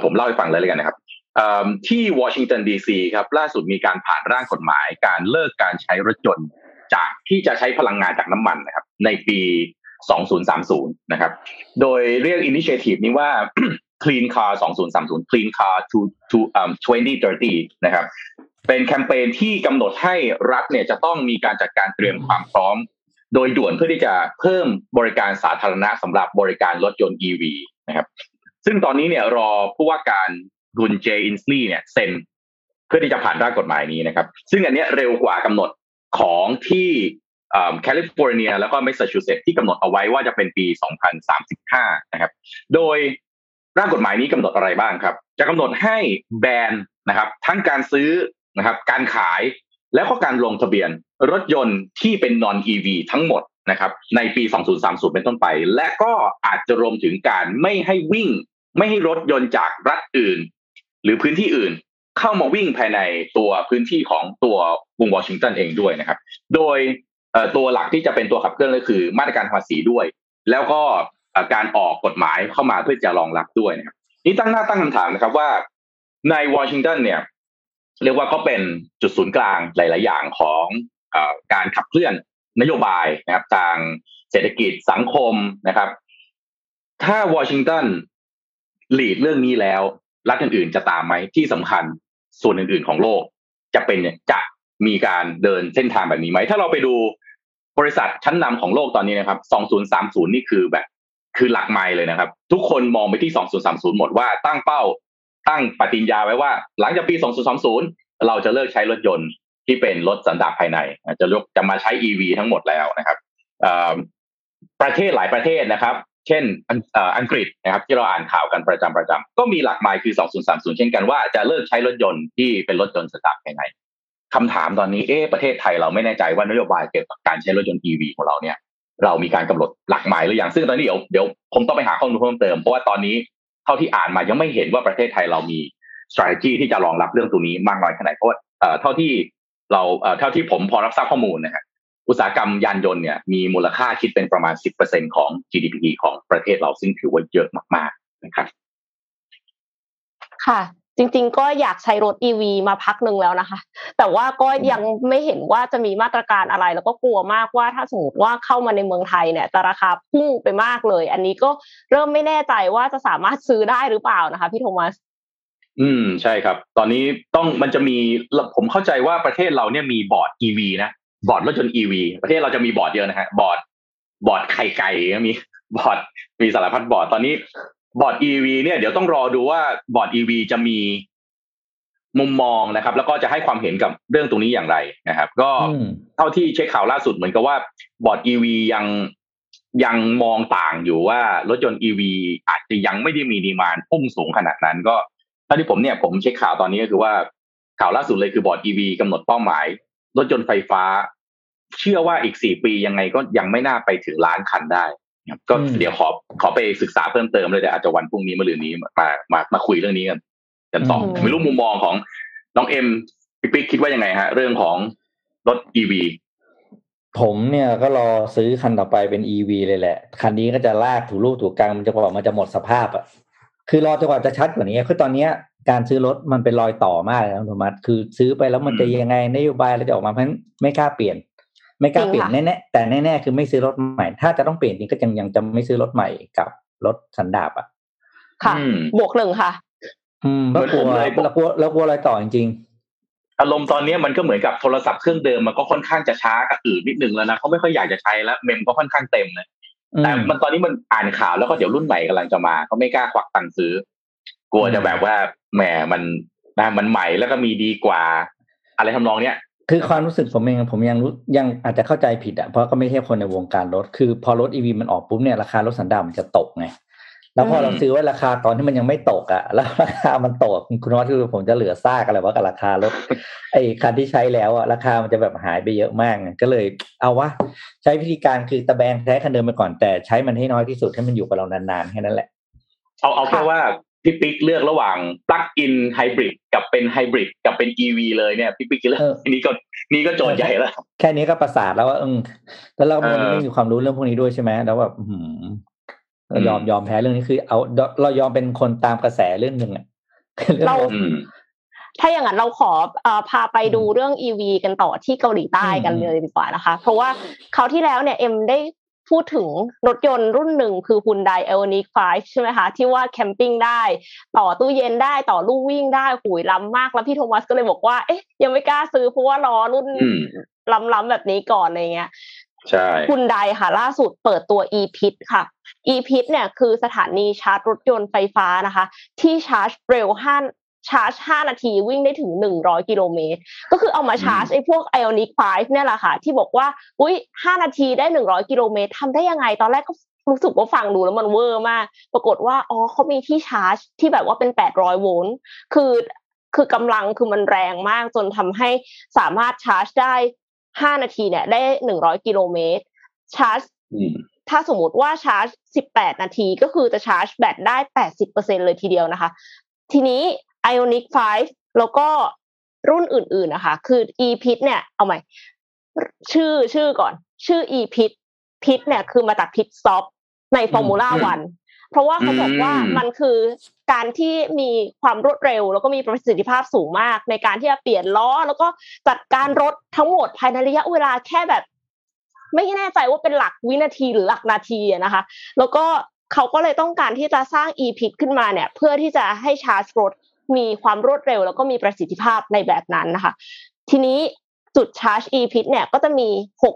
D: ผมเล่าให้ฟังเลยเลยกันนะครับอ่อที่วอชิงตันดีซีครับล่าสุดมีการผ่านร่างกฎหมาย การเลิกการใช้รถยนต์จากที่จะใช้พลังงานจากน้ำมันนะครับในปี 2030 นะครับ โดยเรียก initiative นี้ว่า Clean Car 2030 Clean Car to to um 2030นะครับเป็นแคมเปญที่กำหนดให้รัฐเนี่ยจะต้องมีการจัดการเตรียมความพร้อม โดยด่วนเพื่อที่จะเพิ่มบริการสาธารณะสำหรับบริการรถยนต์ EV นะครับซึ่งตอนนี้เนี่ยรอผู้ว่าการรุนเจอินสลีย์เนี่ยเซ็นเพื่อที่จะผ่านร่างกฎหมายนี้นะครับ ซึ่งอันนี้เร็วกว่ากำหนดของที่แคลิฟอร์เนียแล้วก็แมสซาชูเซตส์ที่กำหนดเอาไว้ว่าจะเป็นปี 2035 นะครับ โดย ร่างกฎหมายนี้กำหนดอะไรบ้างครับ จะกำหนดให้ ban นะครับ ทั้งการซื้อนะครับการขายแล้วก็การลงทะเบียนรถยนต์ที่เป็น non EV ทั้งหมดนะครับในปี 2030 เป็นต้นไป และก็อาจจะรวมถึงการไม่ให้วิ่ง ไม่ให้รถยนต์จากรัฐอื่น หรือพื้นที่อื่น เข้ามาวิ่งภายในตัวพื้นที่ของตัวกรุงวอชิงตันเองด้วยนะครับ โดยตัวหลักที่จะเป็นตัวขับเคลื่อนก็คือมาตรการภาษีด้วย แล้วก็ การออกกฎหมายเข้ามาเพื่อจะรองรับด้วยนะครับนี่ตั้งหน้าตั้งคำถามนะครับว่าในวอชิงตันเนี่ย เรียกว่าก็เป็นจุดศูนย์กลางหลาย ๆ อย่างของอการขับเคลื่อนนโยบายนะครับทางเศรษฐกิจสังคมนะครับ ถ้าวอชิงตันหลีดเรื่องนี้แล้ว รัฐอื่น ๆ จะตามไหมที่สำคัญส่วนอื่น ๆ ของโลกจะเป็นจะมีการเดินเส้นทางแบบนี้ไหม ถ้าเราไปดูบริษัทชั้นนำของโลกตอนนี้นะครับ 2030 นี่คือแบบ คือหลักไมล์เลยนะครับ ทุกคนมองไปที่ 2030 หมดว่าตั้งเป้า ตั้งปฏิญญาไว้ว่า หลังจากปี 2030 เราจะเลิกใช้รถยนต์ที่เป็นรถสันดาปภายใน จะยกจะมาใช้ EV ทั้งหมดแล้วนะครับประเทศหลายประเทศนะครับ เช่นอังกฤษนะครับ ที่เราอ่านข่าวกันประจำประจำก็มีหลักไมล์คือ 2030 เช่นกันว่าจะเลิกใช้รถยนต์ที่เป็นรถยนต์สันดาปภายในคำถามตอนนี้เอ๊ะประเทศไทยเราไม่แน่ใจว่านโยบายเกี่ยวกับการใช้รถยนต์ EV ของเราเนี่ย เรามีการกำหนดหลักหมายหรือยังซึ่งตอนนี้เดี๋ยวเดี๋ยวผมต้องไปหาข้อมูลเพิ่มเติมเพราะว่าตอนนี้เท่าที่อ่านมายังไม่เห็นว่าประเทศไทยเรามี strategy ที่จะรองรับเรื่องตัวนี้มากน้อยแค่ไหนเพราะว่าเอ่อเท่าที่เราเอ่อเท่าที่ผมพอรับทราบข้อมูลนะฮะอุตสาหกรรมยานยนต์เนี่ยมีมูลค่าคิดเป็นประมาณ 10%ของ GDP ของประเทศเราซึ่งถือว่าเยอะมากๆนะครับ
E: ค่ะ จริง ๆ ก็อยากใช้รถ EV มาพักหนึ่งแล้วนะคะ แต่ว่าก็ยังไม่เห็นว่าจะมีมาตรการอะไร แล้วก็กลัวมากว่าถ้าสมมติว่าเข้ามาในเมืองไทยเนี่ยจะราคาพุ่งไปมากเลย อันนี้ก็เริ่มไม่แน่ใจว่าจะสามารถซื้อได้หรือเปล่านะคะพี่โทมัส
D: อืมใช่ครับ ตอนนี้ต้องมันจะมีผมเข้าใจว่าประเทศเราเนี่ยมีบอร์ด EV นะบอร์ดรถยนต์ EV ประเทศเราจะมีบอร์ดเยอะนะฮะบอร์ดบอร์ดไข่ไก่ก็มีบอร์ดมีสารพัดบอร์ดตอนนี้ บอร์ด EV เนี่ยเดี๋ยวต้องรอดูว่าบอร์ด EV จะมีมุมมองนะครับ แล้วก็จะให้ความเห็นกับเรื่องตรงนี้อย่างไรนะครับ ก็
C: อืม
D: เท่าที่เช็คข่าวล่าสุดเหมือนกับว่าบอร์ด EV ยังยังมองต่างอยู่ว่ารถยนต์ EV อาจจะยังไม่ได้มี demand พุ่งสูงขนาดนั้น ก็เท่าที่ผมเนี่ยผมเช็คข่าวตอนนี้ก็คือว่าข่าวล่าสุดเลยคือบอร์ด EV กำหนดเป้าหมาย รถยนต์ไฟฟ้า เชื่อว่าอีกสี่ปียังไงก็ยังไม่น่าไปถึงล้านคันได้ครับ ก็
C: อืม
D: เดี๋ยวขอขอไปศึกษาเพิ่มเติมเลยเดี๋ยวอาจจะวันพรุ่งนี้มะรืนนี้มามามาคุยเรื่องนี้กันกันต่อ
E: อืม
D: ไม่รู้มุมมองของน้องเอ็มพี่ปิ๊กคิดว่ายังไงฮะ เรื่องของรถ EV
C: ผมเนี่ยก็รอซื้อคันต่อไปเป็น EV เลยแหละ คันนี้ก็จะลากถูรูถูกลางมันจะกว่ามันจะหมดสภาพอะคือรอจนกว่าจะชัดกว่านี้คือตอนเนี้ยการซื้อรถมันเป็นรอยต่อมากเลยนะโทมัสคือซื้อไปแล้วมันจะยังไงนโยบายเราจะออกมาเพราะฉะนั้นไม่กล้าเปลี่ยน ไม่กล้าเปลี่ยน
E: จริงค่ะ
C: แน่ๆแต่แน่ๆคือไม่ซื้อรถใหม่ ถ้าจะต้องเปลี่ยนจริงก็ยังยังจะไม่ซื้อรถใหม่กับรถสันดาปอะ
E: ค่ะ
D: อืม
E: บวกหนึ่งค่ะ
C: อืมแล้วกลัว
D: เหมือนผมเลย
C: เรากลัวเรากลัวรอยต่อจริง
D: อารมณ์ตอนนี้มันก็เหมือนกับโทรศัพท์เครื่องเดิมมันก็ค่อนข้างจะช้ากับอื่นนิดนึงแล้วนะเขาไม่ค่อยอยากจะใช้แล้วเมมก็ค่อนข้างเต็มเลย
C: ๆอื
D: แต่
C: ม
D: มันตอนนี้มันอ่านข่าวแล้วก็เดี๋ยวรุ่นใหม่กำลังจะมาเขาไม่กล้าควักตังค์ซื้อ กลัวจะแบบว่าแหมมันนะมันใหม่แล้วก็มีดีกว่า อะไรทำนองเนี้ย
C: คือความรู้สึกผมเองผมยังรู้ยังอาจจะเข้าใจผิดอะเพราะก็ไม่ใช่คนในวงการรถ คือพอรถอีวีมันออกปุ๊บเนี่ยราคารถสันดาปมันจะตกไงแล้วพอเราซื้อไว้ราคาตอนที่มันยังไม่ตกอะ แล้วราคามันตกคุณวัฒน์คือผมจะเหลือซากอะไรวะกับราคารถไอ้คันที่ใช้แล้วอะราคามันจะแบบหายไปเยอะมากก็เลย เอาวะใช้วิธีการคือตะแบงใช้คันเดิมไปก่อนแต่ใช้มันให้น้อยที่สุดให้มันอยู่กับเรานานๆแค่นั้นแหละ
D: เอาเอาแค่ว่า พี่ปิ๊กเลือกระหว่างปลั๊กอินไฮบริดกับเป็นไฮบริดกับเป็น EV เลยเนี่ยพี่ปิ๊กจะเลือก
C: เออ
D: อันนี้ก็นี่ก็โจทย์ใหญ่แล้ว
C: แค่นี้ก็ประสาทแล้วว่าเออแล้วเรา
D: เออ
C: ไม่มีความรู้เรื่องพวกนี้ด้วยใช่ไหมแล้วแบบอื้อหือเรายอม
D: อืม
C: ยอมแพ้เรื่องนี้คือ เอาเรายอมเป็นคนตามกระแสเรื่องหนึ่งอะ
E: เรา
D: อืม
E: ถ้าอย่างนั้นเราขอเอ่อพาไปดูเรื่อง EV กันต่อที่เกาหลีใต้กันเลยดีกว่านะคะ เพราะว่าคราวที่แล้วเนี่ยเอ็มได้ พูดถึงรถยนต์รุ่นหนึ่งคือ Hyundai Ioniq 5ใช่ไหมคะที่ว่าแคมปิ้งได้ต่อตู้เย็นได้ต่อลู่วิ่งได้หูยล้ำมาก แล้วพี่โทมัสก็เลยบอกว่าเอ๊ะยังไม่กล้าซื้อเพราะว่ารอรุ่น
D: อืม
E: ล้ำๆแบบนี้ก่อนอะไรเงี้ย
D: ใช่
E: คุณไดค่ะ ล่าสุดเปิดตัว e-pit ค่ะ e-pit เนี่ยคือสถานีชาร์จรถยนต์ไฟฟ้านะคะ ที่ชาร์จเร็วห้า ชาร์จ 5 นาทีวิ่งได้ถึง 100 กิโลเมตร ก็คือเอามาชาร์จไอ้พวก Ioniq 5เนี่ยแหละค่ะ ที่บอกว่า อุ้ย5นาทีได้ 100 กิโลเมตรทำได้ยังไง ตอนแรกก็รู้สึกว่าฟังดูแล้วมันเวอร์มาก ปรากฏว่า อ๋อเขามีที่ชาร์จ ที่แบบว่าเป็น 800 โวลต์ คือ คือกำลังคือมันแรงมากจนทำให้สามารถชาร์จได้ 5 นาทีเนี่ยได้ 100 กิโลเมตร ชาร์จ
D: อืม
E: ถ้าสมมติว่าชาร์จ 18 นาทีก็คือจะชาร์จแบตได้ 80%เลยทีเดียวนะคะ ทีนี้ Ioniq 5แล้วก็รุ่นอื่นๆนะคะ คือ e-pit เนี่ย เอาใหม่ ชื่อชื่อก่อน ชื่อ e-pit pit เนี่ยคือมาจาก pit stop ใน Formula
D: อืม
E: One เพราะว่าเขาบอกว่า
D: อืม
E: มันคือการที่มีความรวดเร็ว แล้วก็มีประสิทธิภาพสูงมาก ในการที่จะเปลี่ยนล้อ แล้วก็จัดการรถทั้งหมดภายในระยะเวลาแค่แบบ ไม่แน่ใจว่าเป็นหลักวินาทีหรือหลักนาทีอะนะคะ แล้วก็เขาก็เลยต้องการที่จะสร้าง e-pit ขึ้นมาเนี่ย เพื่อที่จะให้ชาร์จรถ มีความรวดเร็ว แล้วก็มีประสิทธิภาพในแบบนั้นนะคะ ทีนี้จุดชาร์จ e-pit เนี่ยก็จะมีหก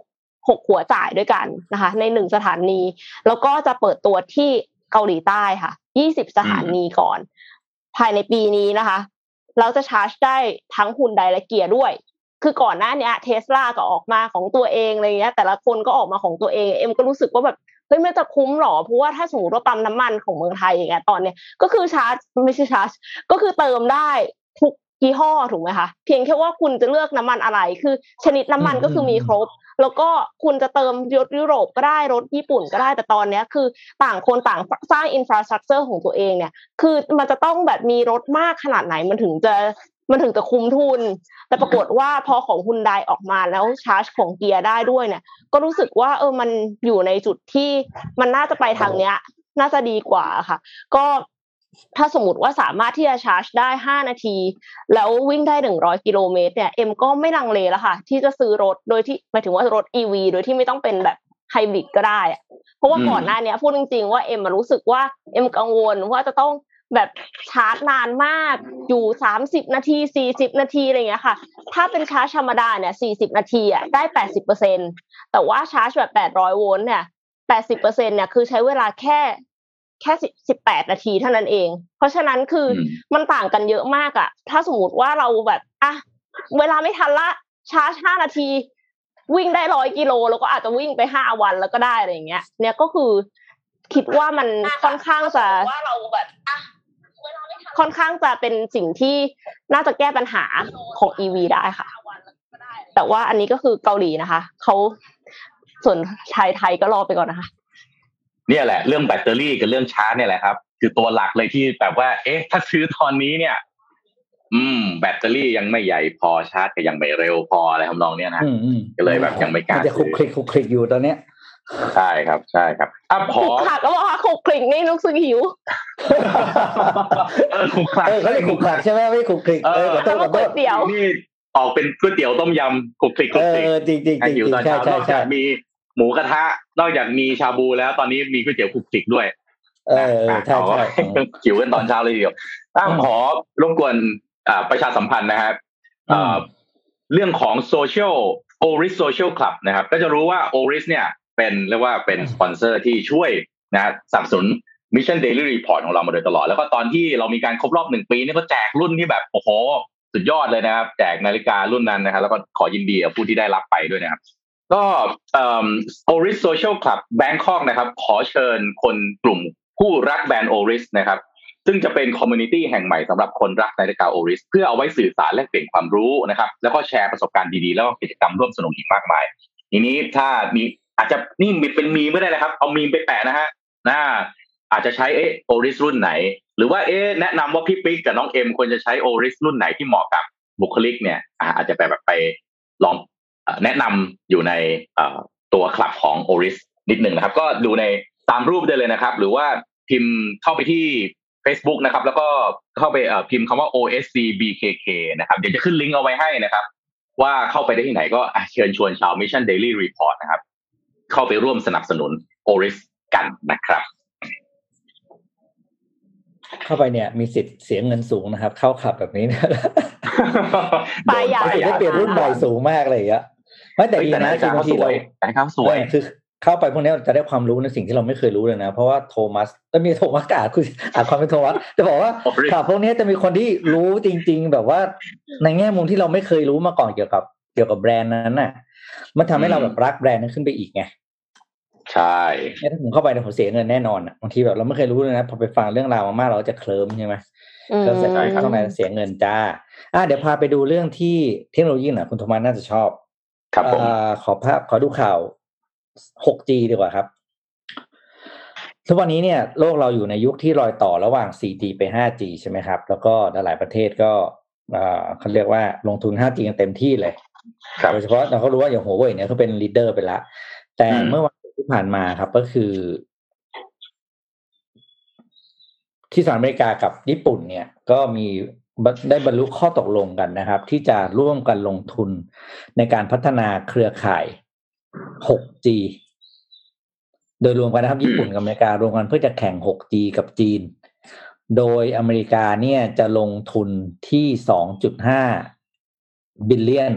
E: หกหัวจ่ายด้วยกันนะคะ ในหนึ่งสถานี แล้วก็จะเปิดตัวที่เกาหลีใต้ค่ะยี่สิบสถานีก่อน ภายในปีนี้นะคะ เราจะชาร์จได้ทั้งฮุนไดและเกียร์ด้วย คือก่อนหน้าเนี้เทสลาก็ออกมาของตัวเองอะไรเงี้ย แต่ละคนก็ออกมาของตัวเอง เอ็มก็รู้สึกว่าแบบ เฮ้ยไม่จะคุ้มหรอเพราะว่าถ้าสมมติว่าปั๊มน้ำมันของเมืองไทยอย่างเงี้ยตอนเนี้ยก็คือชาร์จไม่ใช่ชาร์จก็คือเติมได้ทุกยี่ห้อถูกไหมคะเพียงแค่ว่าคุณจะเลือกน้ำมันอะไร คือ ชนิดน้ำมันก็คือมีครบ แล้วก็คุณจะเติมรถยุโรปก็ได้รถญี่ปุ่นก็ได้แต่ตอนเนี้ยคือต่างคนต่างสร้างอินฟราสตรักเจอร์ของตัวเองเนี่ย คือมันจะต้องแบบมีรถมากขนาดไหนมันถึงจะ มันถึงจะคุ้มทุน แต่ปรากฏว่าพอของคุณไดออกมาแล้วชาร์จของเกียร์ได้ด้วยเนี่ย ก็รู้สึกว่าเออมันอยู่ในจุดที่มันน่าจะไปทางเนี้ย น่าจะดีกว่าค่ะ ก็ถ้าสมมติว่าสามารถที่จะชาร์จได้5นาที แล้ววิ่งได้100กิโลเมตรเนี่ยเอ็มก็ไม่ลังเลแล้วค่ะ ที่จะซื้อรถโดยที่หมายถึงว่ารถ e ีโดยที่ไม่ต้องเป็นแบบไฮบริดก็ได้อะเพราะว่าก่อนหน้านี้พูดจริงๆว่าเอ็มรู้สึกว่าเอ็มกังวลว่าจะต้อง แบบชาร์จนานมากอยู่30นาที40นาทีอะไรเงี้ยค่ะ ถ้าเป็นชาร์จธรรมดาเนี่ย40นาทีอะได้80%แต่ว่าชาร์จแบบ800โวลต์เนี่ย80%เนี่ยคือใช้เวลาแค่แค่สิบแปดนาทีเท่านั้นเอง เพราะฉะนั้นคือมันต่างกันเยอะมากอะถ้าสมมติว่าเราแบบอะเวลาไม่ทันละชาร์จห้านาที วิ่งได้ร้อยกิโลแล้วก็อาจจะวิ่งไปห้าวันแล้วก็ได้อะไรอย่างเงี้ย เนี่ยก็คือคิดว่ามันค่อนข้างจะว่าเราแบบอะ ค่อนข้างจะเป็นสิ่งที่น่าจะแก้ปัญหาของ EV ได้ค่ะ แต่ว่าอันนี้ก็คือเกาหลีนะคะเขาส่วนไทยไทยก็รอไปก่อนนะคะ
D: เนี่ยแหละ เรื่องแบตเตอรี่กับเรื่องชาร์จเนี่ยแหละครับ คือตัวหลักเลยที่แบบว่า เอ๊ะ ถ้าซื้อตอนนี้เนี่ย อืม แบตเตอรี่ยังไม่ใหญ่พอชาร์จก็ยังไม่เร็วพออะไรทำนองเนี้ยนะก็เลยแบบยังไม่กล้า
C: จะคุกคลิกคุกคลิกอยู่ตอนเนี้ย
D: ใช่ครับใช่ครับอะพอ
E: ขาดก็บอกว่าคุกคลิกนี่นุกสึกหิว
C: เออคุกคลิกเขาเรียกคุกคลิกใช่ไหมไม่คุกคลิกเออขอโทษขอโทษ
E: เดี๋ยว
D: นี่ออกเป็นก๋วยเตี๋ยวต้มยำขลุกขลิกขลุกขลิก
C: จริงจริงจริงใช่ใช่ใช่
D: มีหมูกระทะนอกจากมีชาบูแล้วตอนนี้มีก๋วยเตี๋ยวขลุกขลิกด้วย
C: เออใช่ใช่
D: หิวกันตอนเช้าเลยทีเดียวตั้งขอรบกวนประชาสัมพันธ์นะครับเรื่องของ social Oris Social Club นะครับ ก็จะรู้ว่า Oris เนี่ย เป็นเรียกว่าเป็นสปอนเซอร์ที่ช่วยนะสนับสนุน Mission Daily Report ของเรามาโดยตลอด แล้วก็ตอนที่เรามีการครบรอบหนึ่งปีนี่ก็แจกรุ่นที่แบบโอ้โหสุดยอดเลยนะครับ แจกนาฬิการุ่นนั้นนะครับ แล้วก็ขอยินดีกับผู้ที่ได้รับไปด้วยนะครับ ก็ Oris Social Club Bangkok นะครับ ขอเชิญคนกลุ่มผู้รักแบรนด์ Oris นะครับ ซึ่งจะเป็น community แห่งใหม่สำหรับคนรักนาฬิกา Oris เพื่อเอาไว้สื่อสารและเปลี่ยนความรู้นะครับ แล้วก็แชร์ประสบการณ์ดีๆ แล้วก็กิจกรรมร่วมสนุกอีกมากมายทีนี้ถ้ามี อาจจะนี่เป็นมีไม่ได้นะครับ เอามีไปแปะนะฮะน่าอาจจะใช้เอโอริสรุ่นไหน หรือว่าเอ๊แนะนำว่าพี่ปิ๊กกับน้องเอ็มควรจะใช้โอริสรุ่นไหนที่เหมาะกับบุคลิกเนี่ยอาจจะไปแบบไปลองแนะนำอยู่ในตัวคลับของ Oris นิดหนึ่งนะครับ ก็ดูในตามรูปได้เลยนะครับ หรือว่าพิมพ์เข้าไปที่ Facebook นะครับ แล้วก็เข้าไปพิมพ์คำว่า OSCBKK นะครับ เดี๋ยวจะขึ้นลิงก์เอาไว้ให้นะครับ ว่าเข้าไปได้ที่ไหนก็เชิญชวนชาว Mission Daily Report นะครับ เข้าไปร่วมสนับสนุน Oris กันนะครับ
C: เข้าไปเนี่ย มีสิทธิ์เสียเงินสูงนะครับ เข้าขับแบบนี้นะ
E: ไปอยาก
C: ได้เปลี่ยนรุ่นใหม่สูงมากเลยอะไม่แต่ดีนะคือบางทีเรา
D: ครับสวย
C: คือเข้าไปพวกนี้จะได้ความรู้ในสิ่งที่เราไม่เคยรู้เลยนะ เพราะว่าโทมัสจะมีโทมัสกาดคืออ่านความเป็นโทมัสจะบอกว่าข่าวพวกนี้จะมีคนที่รู้จริง ๆ แบบว่าในแง่มุมที่เราไม่เคยรู้มาก่อนเกี่ยวกับ เกี่ยวกับแบรนด์นั้นน่ะ มันทำให้เราแบบรักแบรนด์นั้นขึ้นไปอีกไง
D: ใช่
C: ถ้าผมเข้าไปเนี่ยผมเสียเงินแน่นอนอะบางทีแบบเราไม่เคยรู้เลยนะพอไปฟังเรื่องราวมากๆเราจะเคลิ้มใช่ไหมก็เสียเข้าไปเสียเงินจ้า อ่าเดี๋ยวพาไปดูเรื่องที่เทคโนโลยีหน่อยคุณโทมัสน่าจะชอบ
D: ครับผม
C: ขอภาพขอดูข่าว 6G ดีกว่าครับทุกวันนี้เนี่ยโลกเราอยู่ในยุคที่รอยต่อระหว่าง 4G ไป 5G ใช่ไหมครับ แล้วก็หลายประเทศก็เขาเรียกว่าลงทุน 5G กันเต็มที่เลย โดยเฉพาะเราก็รู้ว่าอย่างหัวเว่ยเนี่ยเขาเป็นลีดเดอร์ไปแล้วแต่เมื่อวันที่ผ่านมาครับก็คือ ที่สหรัฐอเมริกากับญี่ปุ่นเนี่ย ก็มีได้บรรลุข้อตกลงกันนะครับ ที่จะร่วมกันลงทุนในการพัฒนาเครือข่าย 6G โดยรวมกันนะครับ ญี่ปุ่นกับอเมริการวมกันเพื่อจะแข่ง 6G กับจีน โดยอเมริกาเนี่ยจะลงทุนที่ 2.5 billion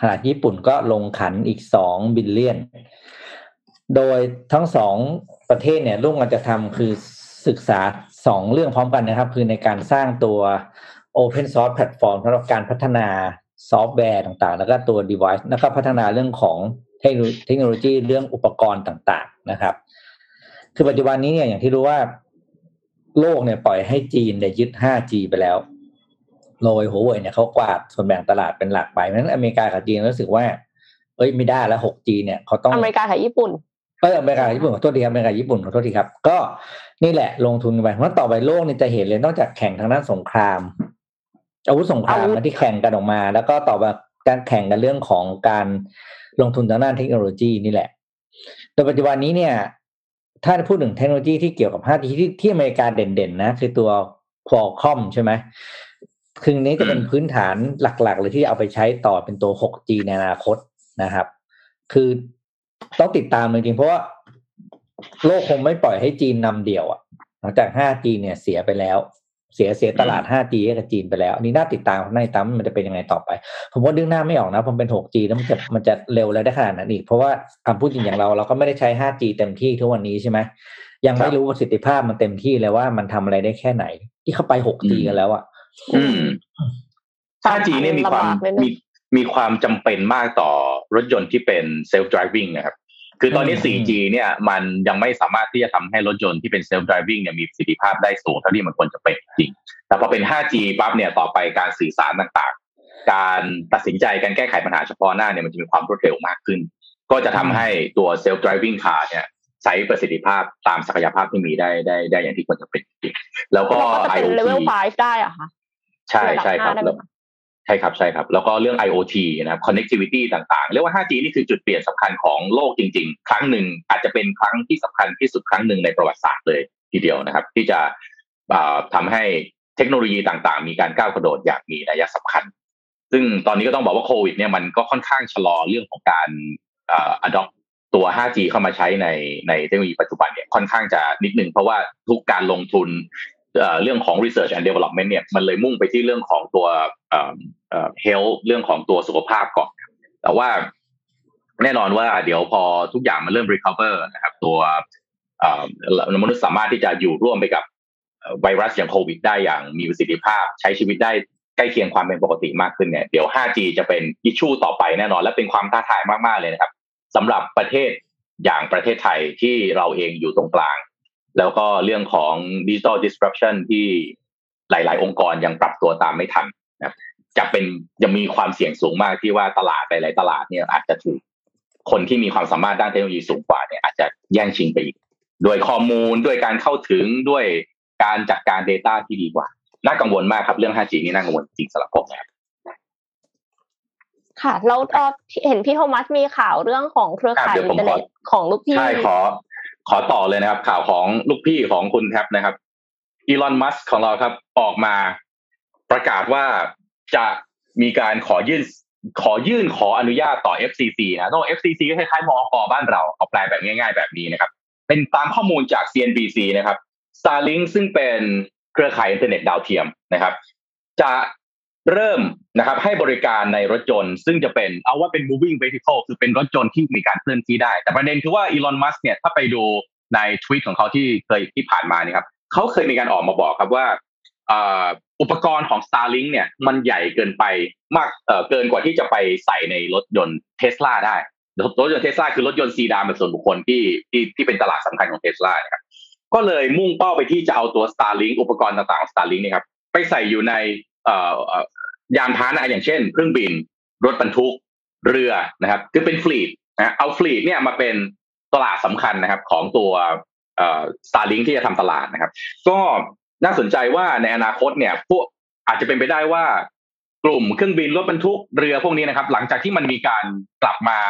C: ขณะญี่ปุ่นก็ลงขันอีก2 billion โดยทั้งสองประเทศเนี่ยร่วมกันจะทำคือศึกษาสองเรื่องพร้อมกันนะครับ คือในการสร้างตัว Open Source Platform สำหรับการพัฒนาซอฟต์แวร์ต่างๆ แล้วก็ตัว device แล้วก็พัฒนาเรื่องของเทคโนโลยีเรื่องอุปกรณ์ต่างๆนะครับ คือปัจจุบันนี้เนี่ยอย่างที่รู้ว่า โลกเนี่ยปล่อยให้จีนเนี่ยยึด 5G ไปแล้ว โรยหัวเว่ยเนี่ยเขากวาดส่วนแบ่งตลาดเป็นหลักไปเพราะฉะนั้นอเมริกากับจีนรู้สึกว่า เอ้ยไม่ได้แล้ว 6G เนี่ยเขาต้อง
E: อเมริกากับญี่ปุ่น
C: เอออเมริกากับญี่ปุ่นขอโทษทีครับอเมริกาญี่ปุ่นขอโทษทีครับ ก็นี่แหละลงทุนไปเพราะต่อไปโลกเนี่ยจะเห็นเลยนอกจากแข่งทางด้านสงคราม อาวุธสงคราม
E: อาวุธ
C: นะที่แข่งกันออกมา แล้วก็ต่อมาการแข่งกันเรื่องของการลงทุนทางด้านเทคโนโลยีนี่แหละโดยปัจจุบันนี้เนี่ย ถ้าพูดถึงเทคโนโลยีที่เกี่ยวกับ 5G ที่ที่อเมริกาเด่นๆนะ คือตัว Qualcomm ใช่ไหม คือนี้จะเป็นพื้นฐานหลักๆเลยที่เอาไปใช้ต่อเป็นตัว 6G ในอนาคตนะครับ คือต้องติดตามจริงๆเพราะว่าโลกคงไม่ปล่อยให้จีนนำเดี่ยวอะหลังจาก 5G เนี่ยเสียไปแล้ว เสียเสียตลาด 5G ให้กับจีนไปแล้วอันนี้น่าติดตามในตามมันจะเป็นยังไงต่อไป ผมว่าดึงหน้าไม่ออกนะผมเป็น 6G แล้วมันจะมันจะเร็วแล้วได้ขนาดนั้นอีก เพราะว่าคำพูดจริงอย่างเราเราก็ไม่ได้ใช้ 5G เต็มที่ทุกวันนี้ใช่ไหมยังไม่รู้ประสิทธิภาพมันเต็มที่เลยว่ามันทำอะไรได้แค่ไหน ที่เข้าไป 6G กันแล้วอะ
D: อืม 5G เนี่ยมีความ
E: ลำบากนิดนึง
D: มีมีความจำเป็นมากต่อรถยนต์ที่เป็น self driving นะครับ คือตอนนี้ 4G เนี่ยมันยังไม่สามารถที่จะทำให้รถยนต์ที่เป็น self driving เนี่ยมีประสิทธิภาพได้สูงเท่าที่มันควรจะเป็นจริง แต่พอเป็น 5G ปั๊บเนี่ยต่อไปการสื่อสารต่างๆ การตัดสินใจการแก้ไขปัญหาเฉพาะหน้าเนี่ยมันจะมีความรวดเร็วมากขึ้น ก็จะทำให้ตัว self driving car เนี่ยใช้ประสิทธิภาพตามศักยภาพที่มีได้ได้ได้อย่างที่ควรจะเป็นจริงแล้วก็
E: แล้วก็จะเป็น
D: IoT
E: เลเวล5ได้เหรอะคะ
D: ใช่ใช่ครับ
E: ระดับห้าได้ไหม
D: แล้วใช่ครับใช่ครับ แล้วก็เรื่อง IoT นะครับ connectivity ต่างๆ เรียกว่า 5G นี่คือจุดเปลี่ยนสำคัญของโลกจริง ๆ ครั้งหนึ่งอาจจะเป็นครั้งที่สำคัญที่สุดครั้งหนึ่งในประวัติศาสตร์เลยทีเดียวนะครับ ที่จะอ่าทำให้เทคโนโลยีต่างๆ มีการก้าวกระโดดอย่างมีนัยสำคัญ ซึ่งตอนนี้ก็ต้องบอกว่าโควิดเนี่ยมันก็ค่อนข้างชะลอเรื่องของการอ่า adopt ตัว 5G เข้ามาใช้ในในเทคโนโลยีปัจจุบันเนี่ยค่อนข้างจะนิดนึงเพราะว่าทุกการลงทุน เรื่องของ research and development เนี่ยมันเลยมุ่งไปที่เรื่องของตัวเอ่อเอ่อ health เรื่องของตัวสุขภาพก่อน แต่ว่าแน่นอนว่าเดี๋ยวพอทุกอย่างมันเริ่ม recover นะครับ ตัวเอ่อมนุษย์สามารถที่จะอยู่ร่วมไปกับไวรัสอย่างโควิดได้อย่างมีประสิทธิภาพ ใช้ชีวิตได้ใกล้เคียงความเป็นปกติมากขึ้นเนี่ยเดี๋ยว 5G จะเป็นอิชชูต่อไปแน่นอน และเป็นความท้าทายมาก ๆ เลยนะครับสำหรับประเทศอย่างประเทศไทยที่เราเองอยู่ตรงกลาง แล้วก็เรื่องของ digital disruption ที่หลาย ๆ องค์กรยังปรับตัวตามไม่ทันนะครับจะเป็นยังมีความเสี่ยงสูงมากที่ว่าตลาดหลายๆตลาดเนี่ยอาจจะถูกคนที่มีความสามารถด้านเทคโนโลยีสูงกว่าเนี่ยอาจจะแย่งชิงไปอีกด้วยข้อมูลด้วยการเข้าถึงด้วยการจัดการ Data ที่ดีกว่า น่ากังวลมากครับเรื่อง 5G นี่น่ากังวลจริงสำหรับผมนะครับ
E: ค่ะแล้วเอ่อเห็นพี่โทมัสมีข่าวเรื่องของเครือข่าย
D: อะเดี๋ยว
E: อิ
D: ผม
E: นเทอร์เน็ต
D: ขอ
E: ของลูกพี่
D: ใช่ขอ ขอต่อเลยนะครับ ข่าวของลูกพี่ของคุณแท็บนะครับอีลอนมัสของเราครับ ออกมาประกาศว่าจะมีการขอยื่นขอยื่นขออนุญาตต่อ FCC นะต้อง FCC ก็คล้ายๆมอกบ้านเราเอาแปลแบบง่าย ๆ แบบนี้นะครับ เป็นตามข้อมูลจาก CNBC นะครับ Starlink ซึ่งเป็นเครือข่ายอินเทอร์เน็ตดาวเทียมนะครับ จะ เริ่มนะครับให้บริการในรถยนต์ ซึ่งจะเป็นเอาว่าเป็น moving vehicle คือเป็นรถยนต์ที่มีการเคลื่อนที่ได้ แต่ประเด็นคือว่าอีลอนมัสเนี่ยถ้าไปดูในทวีตของเขาที่เคยที่ผ่านมานี่ครับเขาเคยมีการออกมาบอกครับว่าอุปกรณ์ของ Starlink เนี่ยมันใหญ่เกินไปมากเกินกว่าที่จะไปใส่ในรถยนต์เทสลาได้รถยนต์เทสลาคือรถยนต์ซีดานแบบส่วนบุคคลที่ที่ที่เป็นตลาดสำคัญของเทสลานะครับก็เลยมุ่งเป้าไปที่จะเอาตัว Starlink อุปกรณ์ต่างๆของ Starlink เนี่ยครับไปใส่อยู่ใน ยานพาหนะอย่างเช่นเครื่องบิน รถบรรทุกเรือนะครับ คือเป็นฟลีดนะเอาฟลีดเนี่ยมาเป็นตลาดสำคัญนะครับ ของตัวเอ่อ Starlink ที่จะทำตลาดนะครับ ก็น่าสนใจว่าในอนาคตเนี่ย พวกอาจจะเป็นไปได้ว่ากลุ่มเครื่องบินรถบรรทุกเรือพวกนี้นะครับ หลังจากที่มันมีการกลับมา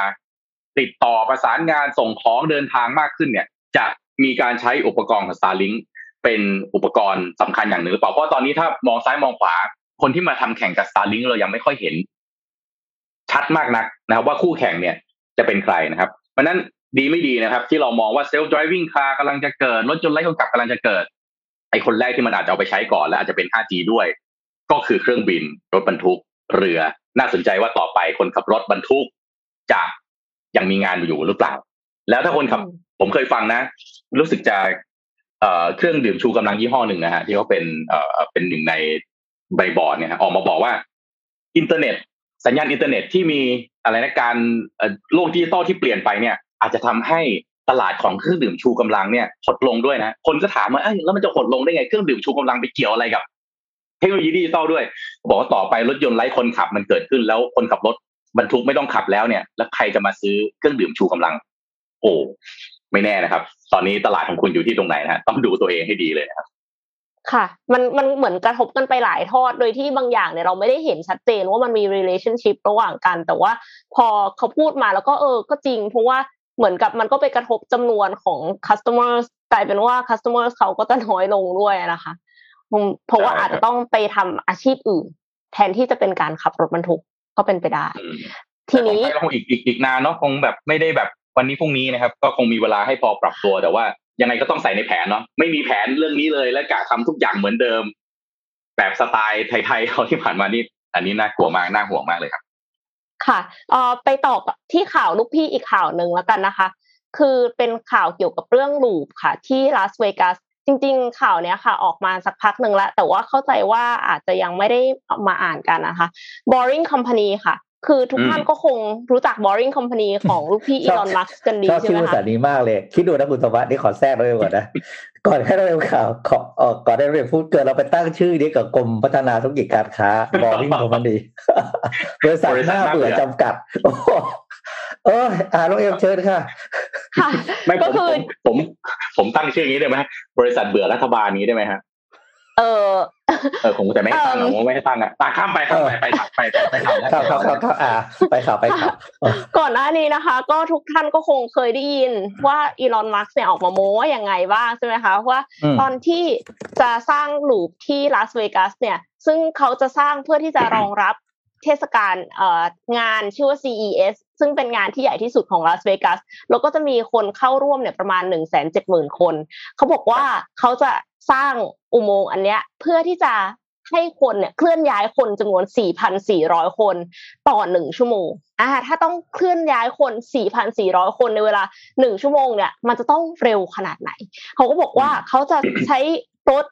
D: ติดต่อประสานงานส่งของเดินทางมากขึ้นเนี่ย จะมีการใช้อุปกรณ์ของ Starlink เป็นอุปกรณ์สำคัญอย่างหนึ่งหรือเปล่าเพราะตอนนี้ถ้ามองซ้ายมองขวา คนที่มาทำแข่งกับ Starlink เรายังไม่ค่อยเห็น ชัดมากนักนะครับ ว่าคู่แข่งเนี่ยจะเป็นใครนะครับ เพราะฉะนั้นดีไม่ดีนะครับ ที่เรามองว่า self driving car กำลังจะเกิดรถยนต์ไร้คนขับกำลังจะเกิด ไอคนแรกที่มันอาจจะเอาไปใช้ก่อน และอาจจะเป็น 5G ด้วย ก็คือเครื่องบิน รถบรรทุกเรือ น่าสนใจว่าต่อไปคนขับรถบรรทุกจะยังมีงานอยู่หรือเปล่า แล้วถ้าคนขับ ผมเคยฟังนะ รู้สึกจะเอ่อเครื่องดื่มชูกำลังยี่ห้อหนึ่งนะฮะที่เขาเป็นเอ่อเป็นหนึ่งใน ในบอร์ดเนี่ยออกมาบอกว่า อินเทอร์เน็ต สัญญาณอินเทอร์เน็ตที่มีอะไรนะการโลกดิจิตอลที่เปลี่ยนไปเนี่ย อาจจะทำให้ตลาดของเครื่องดื่มชูกำลังเนี่ยหดลงด้วยนะ คนก็ถามว่าแล้วมันจะหดลงได้ไงเครื่องดื่มชูกำลังไปเกี่ยวอะไรกับ เทคโนโลยีดิจิตอลด้วย บอกว่าต่อไปรถยนต์ไร้คนขับมันเกิดขึ้นแล้วคนขับรถบรรทุกไม่ต้องขับแล้วเนี่ย แล้วใครจะมาซื้อเครื่องดื่มชูกำลัง โอ้ไม่แน่นะครับ ตอนนี้ตลาดของคุณอยู่ที่ตรงไหนนะต้องดูตัวเองให้ดีเลยนะครับ
E: ค่ะ มันมันเหมือนกระทบกันไปหลายทอด โดยที่บางอย่างเนี่ยเราไม่ได้เห็นชัดเจนว่ามันมี relationship ระหว่างกัน แต่ว่าพอเขาพูดมาแล้วก็เออ ก็จริง เพราะว่าเหมือนกับมันก็ไปกระทบจำนวนของ customers กลายเป็นว่า customers เขาก็จะน้อยลงด้วยนะคะ เพราะว่าอาจจะต้องไปทำอาชีพอื่น แทนที่จะเป็นการขับรถบรรทุกก็เป็นไปได้ ทีนี้
D: คงอีกอีกอีกนานเนาะคงแบบไม่ได้แบบวันนี้พรุ่งนี้นะครับ ก็คงมีเวลาให้พอปรับตัวแต่ว่า ยังไงก็ต้องใส่ในแผนเนาะไม่มีแผนเรื่องนี้เลยและกะทำทุกอย่างเหมือนเดิม แบบสไตล์ไทยๆเขาที่ผ่านมานี่อันนี้น่ากลัวมากน่าห่วงมากเลยครับ
E: ค่ะเอ่อไปต่อที่ข่าวลูกพี่อีกข่าวหนึ่งแล้วกันนะคะ คือเป็นข่าวเกี่ยวกับเรื่องลูปค่ะ ที่ลาสเวกัสจริง ๆ ข่าวเนี้ยค่ะ ออกมาสักพักหนึ่งแล้ว แต่ว่าเข้าใจว่าอาจจะยังไม่ได้มาอ่านกันนะคะ Boring Company ค่ะ คือทุกท่านก็คงรู้จัก Boring Company ของลูกพี่อีลอนมัสกันดีใช่ไหมคะชอบชื่
C: อสานี้มากเลย คิดดูนะคุณสวัสดิ์นี่ขอแทรกเลยก่อนนะ ก่อนให้เราเรียนข่าวขอก่อนได้เรียนพูดเกิดเราไปตั้งชื่อนี้กับกรมพัฒนาธุรกิจการค้า Boring Company บริษัทหน้าเบื่อจำกัดเอออ่าลองเอ็มเชิญค่ะ
E: ค่ะ
D: ไม่ก็คือผมผมตั้งชื่ออย่างนี้ได้ไหมบริษัทเบื่อรัฐบาลนี้ได้ไหมฮะ
E: เออ
D: เออผมจะไม่ตั้งผมไม่ให้ตั้งอะตาข้ามไปข้ามไปไปขับไปไปขับ
C: ข้ามข้ามข้ามข้ามอ่าไปขับไปขับ
E: ก่อนหน้านี้นะคะ ก็ทุกท่านก็คงเคยได้ยินว่าอีลอนมัสก์เนี่ยออกมาโม้ว่ายังไงบ้างใช่ไหมคะว่าตอนที่จะสร้างลูปที่ลาสเวกัสเนี่ย ซึ่งเขาจะสร้างเพื่อที่จะรองรับเทศกาลงานชื่อว่า CES ซึ่งเป็นงานที่ใหญ่ที่สุดของลาสเวกัสแล้วก็จะมีคนเข้าร่วมเนี่ยประมาณ 1 7 0 0 0 0 คน เขาบอกว่าเขาจะ สร้างอุโมงค์อันเนี้ยเพื่อที่จะให้คนเนี่ยเคลื่อนย้ายคนจำนวน 4,400 คนต่อหนึ่งชั่วโมงอ่าถ้าต้องเคลื่อนย้ายคน 4,400 คนในเวลาหนึ่งชั่วโมงเนี่ยมันจะต้องเร็วขนาดไหน เขาก็บอกว่าเขาจะใช้รถ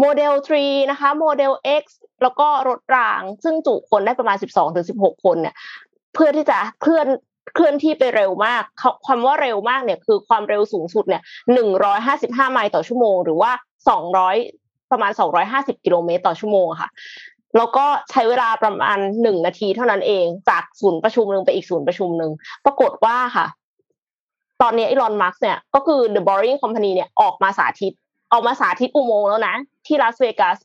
E: โมเดล 3 นะคะโมเดล X แล้วก็รถราง ซึ่งจุคนได้ประมาณ 12-16 คนเนี่ยเพื่อที่จะเคลื่อน เคลื่อนที่ไปเร็วมากความว่าเร็วมากเนี่ยคือความเร็วสูงสุดเนี่ย155ไมล์ต่อชั่วโมง หรือว่า200ประมาณ250กิโลเมตรต่อชั่วโมงค่ะแล้วก็ใช้เวลาประมาณหนึ่งนาทีเท่านั้นเอง จากศูนย์ประชุมหนึ่งไปอีกศูนย์ประชุมหนึ่งปรากฏว่าค่ะ ตอนนี้อีลอนมาร์กเนี่ยก็คือ The Boring Company เนี่ยออกมาสาธิต ออกมาสาธิตอุโมงค์แล้วนะ ที่ลาสเวกัส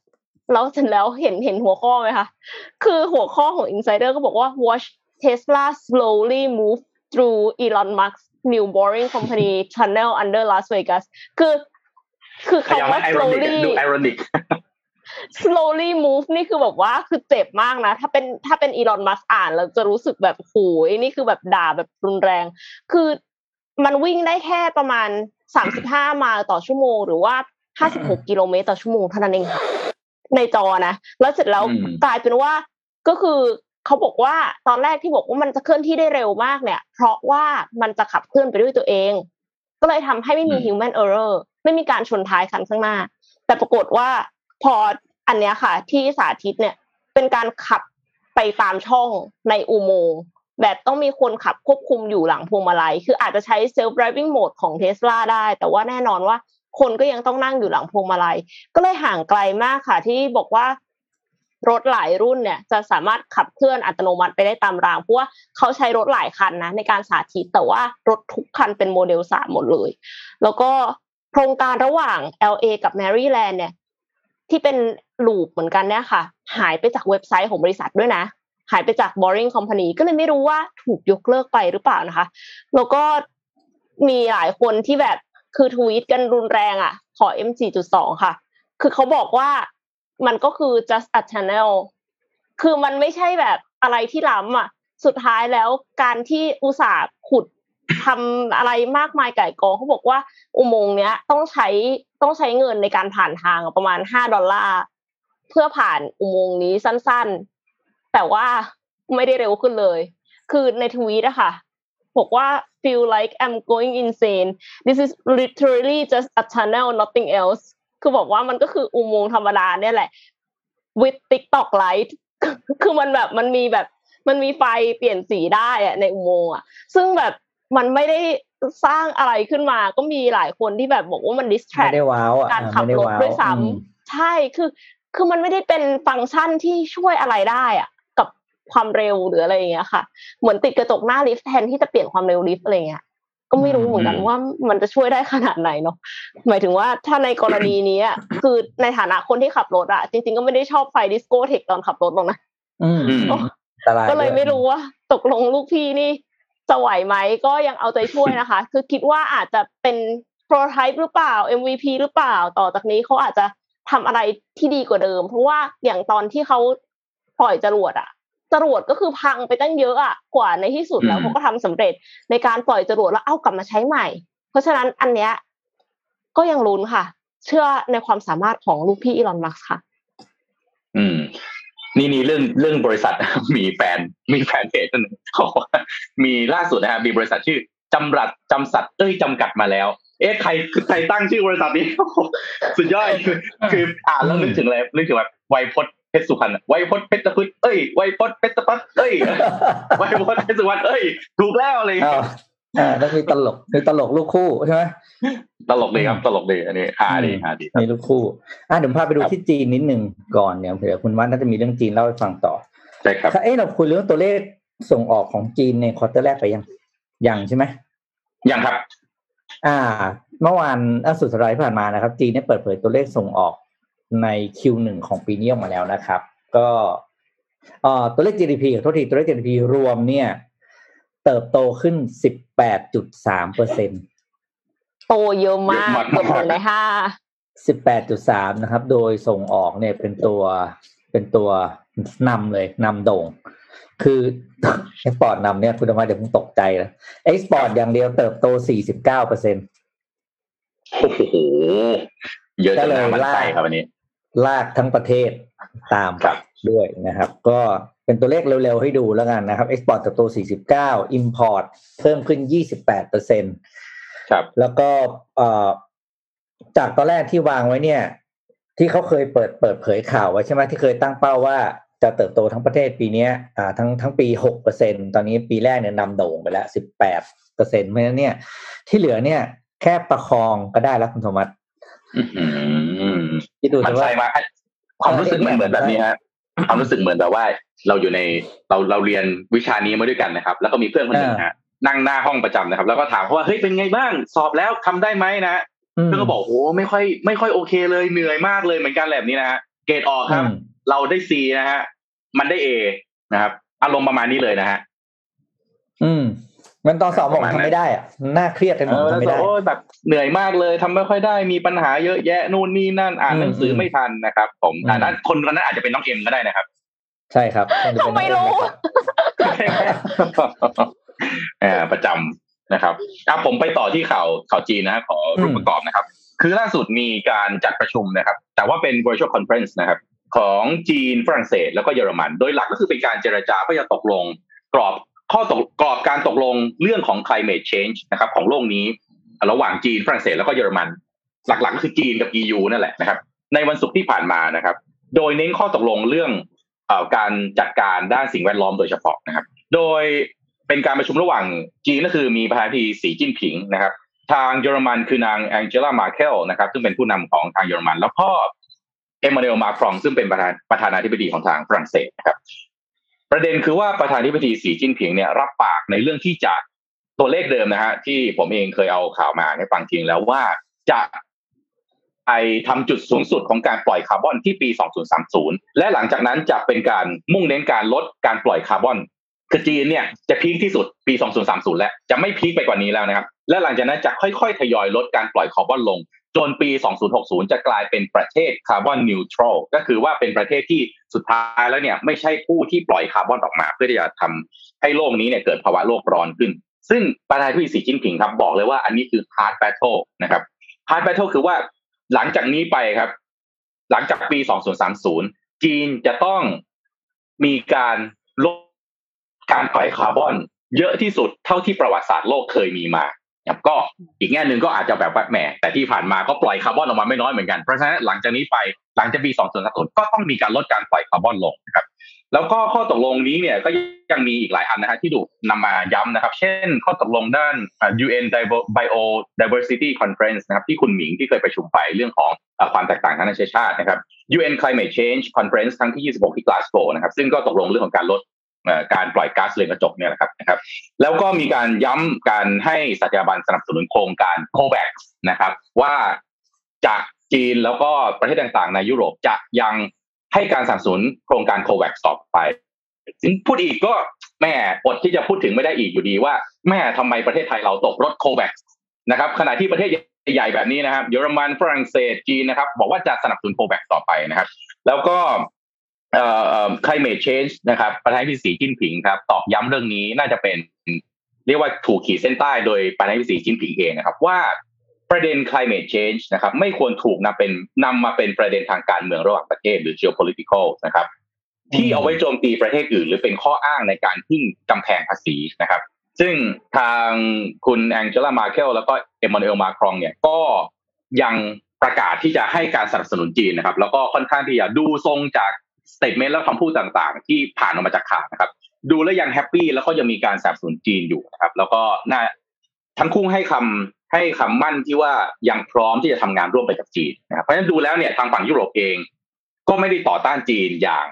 E: แล้วเสร็จแล้วเห็นเห็นหัวข้อไหมคะ คือหัวข้อของ Insider ก็บอกว่า watch Tesla slowly move through Elon Musk's new boring company tunnel under Las Vegas คือคือคำว่า slowly slowly move นี่คือแบบว่าคือเจ็บมากนะ ถ้าเป็นถ้าเป็นอีลอนมัสอ่านเราจะรู้สึกแบบโหยนี่คือแบบด่าแบบรุนแรง คือมันวิ่งได้แค่ประมาณสามสิบห้ามาต่อชั่วโมง หรือว่าห้าสิบหกกิโลเมตรต่อชั่วโมงเท่านั้นเองค่ะในจอนะ แล้วเสร็จแล้วกลายเป็นว่าก็คือ เขาบอกว่าตอนแรกที่บอกว่ามันจะเคลื่อนที่ได้เร็วมากเนี่ย เพราะว่ามันจะขับเคลื่อนไปด้วยตัวเอง ก็เลยทำให้ไม่มี human error ไม่มีการชนท้ายคันข้างหน้า แต่ปรากฏว่าพออันเนี้ยค่ะ ที่สาธิตเนี่ยเป็นการขับไปตามช่องในอุโมงค์แบบต้องมีคนขับควบคุมอยู่หลังพวงมาลัย คืออาจจะใช้ self driving mode ของเทสลาได้ แต่ว่าแน่นอนว่าคนก็ยังต้องนั่งอยู่หลังพวงมาลัย ก็เลยห่างไกลมากค่ะ ที่บอกว่า รถหลายรุ่นเนี่ยจะสามารถขับเคลื่อนอัตโนมัติไปได้ตามรางเพราะว่าเขาใช้รถหลายคันนะในการสาธิตแต่ว่ารถทุกคันเป็นโมเดลสามหมดเลย แล้วก็โครงการระหว่าง LA กับแมรี่แลนด์เนี่ยที่เป็น loop เหมือนกันเนี่ยค่ะ หายไปจากเว็บไซต์ของบริษัทด้วยนะ หายไปจาก Boring Company ก็เลยไม่รู้ว่าถูกยกเลิกไปหรือเปล่านะคะ แล้วก็มีหลายคนที่แบบคือทวีตกันรุนแรงอะ ขอ M4.2 ค่ะ คือเขาบอกว่า มันก็คือ just a channel คือมันไม่ใช่แบบอะไรที่ล้ำอะ สุดท้ายแล้วการที่อุตสาห์ขุดทำอะไรมากมายไก่กองเขาบอกว่าอุโมงค์เนี้ยต้องใช้ต้องใช้เงินในการผ่านทางประมาณห้าดอลลาร์เพื่อผ่านอุโมงค์นี้สั้นๆ แต่ว่าไม่ได้เร็วขึ้นเลย คือในทวีตอะค่ะบอกว่า feel like I'm going insane this is literally just a tunnel nothing else คือบอกว่ามันก็คืออุโมงค์ธรรมดาเนี่ยแหละ with TikTok light คือมันแบบมันมีแบบมันมีไฟเปลี่ยนสีได้อะในอุโมงค์อะซึ่งแบบมันไม่ได้สร้างอะไรขึ้นมา ก็มีหลายคนที่แบบบอกว่ามัน distract กา
C: ร
E: ขับรถด้วยซ้ำใช่คือคือมันไม่ได้เป็นฟังก์ชันที่ช่วยอะไรได้อะกับความเร็วหรืออะไรอย่างเงี้ยค่ะ เหมือนติดกระจกหน้าลิฟต์แทนที่จะเปลี่ยนความเร็วลิฟต์อะไรเงี้ย ก็ไม่รู้เหมือนกันว่ามันจะช่วยได้ขนาดไหนเนาะหมายถึงว่าถ้าในกรณีนี้อะคือในฐานะคนที่ขับรถอะจริง ๆ ก็ไม่ได้ชอบไฟดิสโก้เทคตอนขับรถหรอกนะ
C: อืม
D: อืม
C: อันตราย
E: ก็เลย
C: ด้ว
E: ไม่รู้ว่า ตกลงลูกพี่นี่จะไหวไหมก็ยังเอาใจช่วยนะคะ คือคิดว่าอาจจะเป็นโปรไทป์หรือเปล่า MVP หรือเปล่า ต่อจากนี้เขาอาจจะทำอะไรที่ดีกว่าเดิม เพราะว่าอย่างตอนที่เขาปล่อยจรวดอะ จรวดก็คือพังไปตั้งเยอะอะกว่าในที่สุดแล้ว
D: อืม
E: เขาก็ทำสำเร็จในการปล่อยจรวดแล้วเอากลับมาใช้ใหม่ เพราะฉะนั้นอันเนี้ยก็ยังลุ้นค่ะ เชื่อในความสามารถของลูกพี่อีลอนมัสค่ะ
D: อืมนี่นี่เรื่องเรื่องบริษัทมีแฟนมีแฟนเพจท่านหนึงเขาบอกว่ามีล่าสุดนะฮะมีบริษัทชื่อจำรัดจำสัตว์เอ้ยจำกัดมาแล้ว เอ๊ะใครใครตั้งชื่อบริษัทนี้สุดยอดคือคืออ่านแล้วนึกถึงอะไรนึกถึงแบบไวยพจน์เพชรสุพรรณอะไวยพจน์เพชรพุทธเอ้ยไวยพจน์เพชรพัฒน์เอ้ยไวยพจน์เพชรสุวรรณเอ้ยถูกแล้วอะไรอย่าง
C: อ้า
D: เล
C: วยอ่าต้องมีตลกมีตลกลูกคู่ใช่ไหม
D: ตลกดีครับตลกดีอันนี้หาดีหาดีครับ
C: มีลูกคู่อะเดี๋ยวพาไปดู
D: ครับ
C: ที่จีนนิดหนึ่งก่อนเนี่ยเผื่อคุณว่าน่าจะมีเรื่องจีนเล่าให้ฟังต่อ
D: ใช่ครับ
C: เอ๊ะเราคุยเรื่องตัวเลขส่งออกของจีนในควอเตอร์แรกไปยังยังใช่ไหม
D: ยังครับ
C: อ่า เมื่อวานล่าสุดสัปดาห์ที่ผ่านมานะครับ จีนได้เปิดเผยตัวเลขส่งออก ใน Q1 ของปีนี้ออกมาแล้วนะครับ ก็เอ่อตัวเลข GDP กับโทษทีตัวเลข GDP รวมเนี่ย เติบโตขึ้น 18.3เปอร์เซ็นต์
E: โตเยอะมาก
D: เยอะมาก
E: เกือบหนึ่งในห้า
C: 18.3 นะครับ โดยส่งออกเนี่ยเป็นตัวเป็นตัวนำเลยนำโด่ง คือ export นำเนี่ยคุณธรรมะเดี๋ยวผมตกใจนะ export อย่างเดียวเติบโต 49เปอร์เซ็นต์
D: โอ้โหเยอะจนน่ามั่นใจครับอันนี้
C: ลากทั้งประเทศตาม
D: ครับ
C: ด้วยนะครับ ก็เป็นตัวเลขเร็วๆให้ดูแล้วกันนะครับ Export เติบโต 49 Import เพิ่มขึ้น 28เปอร์เซ็น
D: ครับ
C: แล้วก็เอ่อจากตอนแรกที่วางไว้เนี่ย ที่เขาเคยเปิดเปิดเผยข่าวไว้ใช่ไหมที่เคยตั้งเป้าว่าจะเติบโตทั้งประเทศปีเนี้ยอ่าทั้งทั้งปี6เปอร์เซ็นตอนนี้ปีแรกเนี่ยนำโด่งไปแล้ว18เปอร์เซ็นเพราะฉะนั้นเนี่ยที่เหลือเนี่ยแค่ประคองก็ได้แล้วคุณโทมัส
D: อื้อหือ
C: คิดดู
D: มัน
C: สิว่า
D: ใจมากความรู้สึกมันเหมือนแบบนี้ฮะความรู้สึกเหมือนแบบว่า เราอยู่ในเราเราเรียนวิชานี้มาด้วยกันนะครับ แล้วก็มีเพื่อนคนหนึ่งฮะนั่งหน้าห้องประจำนะครับ แล้วก็ถามเขาว่าเฮ้ยเป็นไงบ้าง สอบแล้วทำได้ไหมนะ
C: ม
D: เพื่อนก็บอกโอ้ไม่ค่อย ไม่ค่อยโอเคเลยเหนื่อยมากเลยเหมือนกันแบบนี้นะฮะเกรดออกครับ
C: อืม
D: เราได้ C นะฮะมันได้ A นะครับ อารมณ์ประมาณนี้เลยนะฮะ
C: อืม มันตอนสอบบอก
D: ประมาณนั้น
C: ทำไม่ได้อะน่าเครียดกันหม
D: เอ
C: ด
D: อ
C: ทำไม่ได้
D: โอ้ยแบบเหนื่อยมากเลยทำไม่ค่อยได้มีปัญหาเยอะแยะนู่นนี่นั่นอ่าน
C: อืม
D: หนังสือไม่ทันนะครับ ผม
C: อืม
D: อันนั้นคนคนนั้นอาจจะเป็นน้องเอ็มก็ได้นะครับ
C: ใช่ครับ
E: ทำไมรู้
D: อ่าประจำนะครับอะผมไปต่อที่ข่าวข่าวจีนนะฮะขอรูปประกอบนะครับ คือล่าสุดมีการจัดประชุมนะครับ แต่ว่าเป็น virtual conference นะครับ ของจีนฝรั่งเศส แล้วก็เยอรมัน โดยหลักก็คือเป็นการเจรจาเพื่อจะตกลงกรอบ ข้อตกกรอบการตกลงเรื่องของ climate change นะครับ ของโลกนี้ ระหว่างจีนฝรั่งเศสแล้วก็เยอรมัน หลักๆก็คือจีนกับ EU นั่นแหละนะครับ ในวันศุกร์ที่ผ่านมานะครับ โดยเน้นข้อตกลงเรื่องอการจัดการด้านสิ่งแวดล้อมโดยเฉพาะนะครับ โดยเป็นการประชุมระหว่างจีนก็คือมีประธานาธิบดีสีจิ้นผิงนะครับ ทางเยอรมันคือนางแองเจล่ามาเคิลนะครับ ซึ่งเป็นผู้นำของทางเยอรมัน แล้วก็เอมมานูเอลมาครองซึ่งเป็นประธานประธานาธิบดีของทางฝรั่งเศสนะครับ ประเด็นคือว่าประธานธิบดีสีจิ้นผิงเนี่ยรับปากในเรื่องที่จะตัวเลขเดิมนะฮะที่ผมเองเคยเอาข่าวมาให้ฟังจริงแล้วว่าจะไอทำจุดสูงสุดของการปล่อยคาร์บอนที่ปี 2030 และหลังจากนั้นจะเป็นการมุ่งเน้นการลดการปล่อยคาร์บอน คือจีนเนี่ยจะพีคที่สุดปี 2030 แล้ว จะไม่พีคไปกว่านี้แล้วนะครับ และหลังจากนั้นจะค่อยๆ ทยอยลดการปล่อยคาร์บอนลง จนปี 2060 จะกลายเป็นประเทศคาร์บอนนิวทรัลก็คือว่าเป็นประเทศที่สุดท้ายแล้วเนี่ยไม่ใช่ผู้ที่ปล่อยคาร์บอนออกมา เพื่อที่จะทำให้โลกนี้เนี่ยเกิดภาวะโลกร้อนขึ้น ซึ่งประธานาธิบดีสีจิ้นผิงครับบอกเลยว่าอันนี้คือ hard battle นะครับ hard battle คือว่าหลังจากนี้ไปครับ หลังจากปี 2030 จีนจะต้องมีการลด การปล่อยคาร์บอนเยอะที่สุดเท่าที่ประวัติศาสตร์โลกเคยมีมาครับก็อีกแง่หนึ่งก็อาจจะแบบว่าแหมแต่ที่ผ่านมาก็ปล่อยคาร์บอนออกมาไม่น้อยเหมือนกันเพราะฉะนั้นหลังจากนี้ไปหลังจากปี 2030 ก็ต้องมีการลดการปล่อยคาร์บอนลงนะครับแล้วก็ข้อตกลงนี้เนี่ยก็ยังมีอีกหลายอันนะฮะที่ถูกนำมาย้ำนะครับ เช่น ข้อตกลงด้าน UN Biodiversity Conference นะครับที่คุณหมิงที่เคยประชุมไปเรื่องของความแตกต่างทางเชื้อชาตินะครับ UN Climate Change Conference ครั้งที่ 26 ที่ Glasgow นะครับซึ่งก็ตกลงเรื่องของการลด การปล่อยก๊าซเรือนกระจกเนี่ยแหละครับนะครับ แล้วก็มีการย้ำการให้สัญญาบันสนับสนุนโครงการ COVAX นะครับ ว่าจากจีนแล้วก็ประเทศต่างๆ ในยุโรปจะยังให้การสนับสนุนโครงการ COVAX ต่อไปถึงพูดอีกก็แม่อดที่จะพูดถึงไม่ได้อีกอยู่ดีว่า แม่ทำไมประเทศไทยเราตกรถ COVAX นะครับ ขณะที่ประเทศใหญ่แบบนี้นะครับเยอรมันฝรั่งเศสจีนนะครับ บอกว่าจะสนับสนุนโควิดต่อไปนะครับ แล้วก็ เอ่อ climate change นะครับประธานาธิบดีสีจิ้นผิงครับตอกย้ำเรื่องนี้น่าจะเป็น เรียกว่าถูกขีดเส้นใต้โดยประธานาธิบดีสีจิ้นผิงเองนะครับว่าประเด็น climate change นะครับไม่ควรถูกนำเป็นนำมาเป็นประเด็นทางการเมืองระหว่างประเทศหรือ geopolitical นะครับที่เอาไว้โจมตีประเทศอื่น หรือเป็นข้ออ้างในการตั้งกำแพงภาษีนะครับ ซึ่งทางคุณแองเจล่า เมอร์เคิลแล้วก็เอมมานูเอลมาครงเนี่ยก็ยังประกาศที่จะให้การสนับสนุนจีนนะครับ แล้วก็ค่อนข้างที่จะดูทรงจาก statement และคำพูดต่างๆ ที่ผ่านออกมาจากข่าวนะครับ ดูแล้วยังแฮปปี้แล้วก็ยังมีการสนับสนุนจีนอยู่นะครับ แล้วก็น่าทั้งคู่ให้คำให้คำมั่นที่ว่ายังพร้อมที่จะทำงานร่วมไปกับจีนนะครับเพราะฉะนั้นดูแล้วเนี่ยทางฝั่งยุโรปเอง ก็ไม่ได้ต่อต้านจีนอย่าง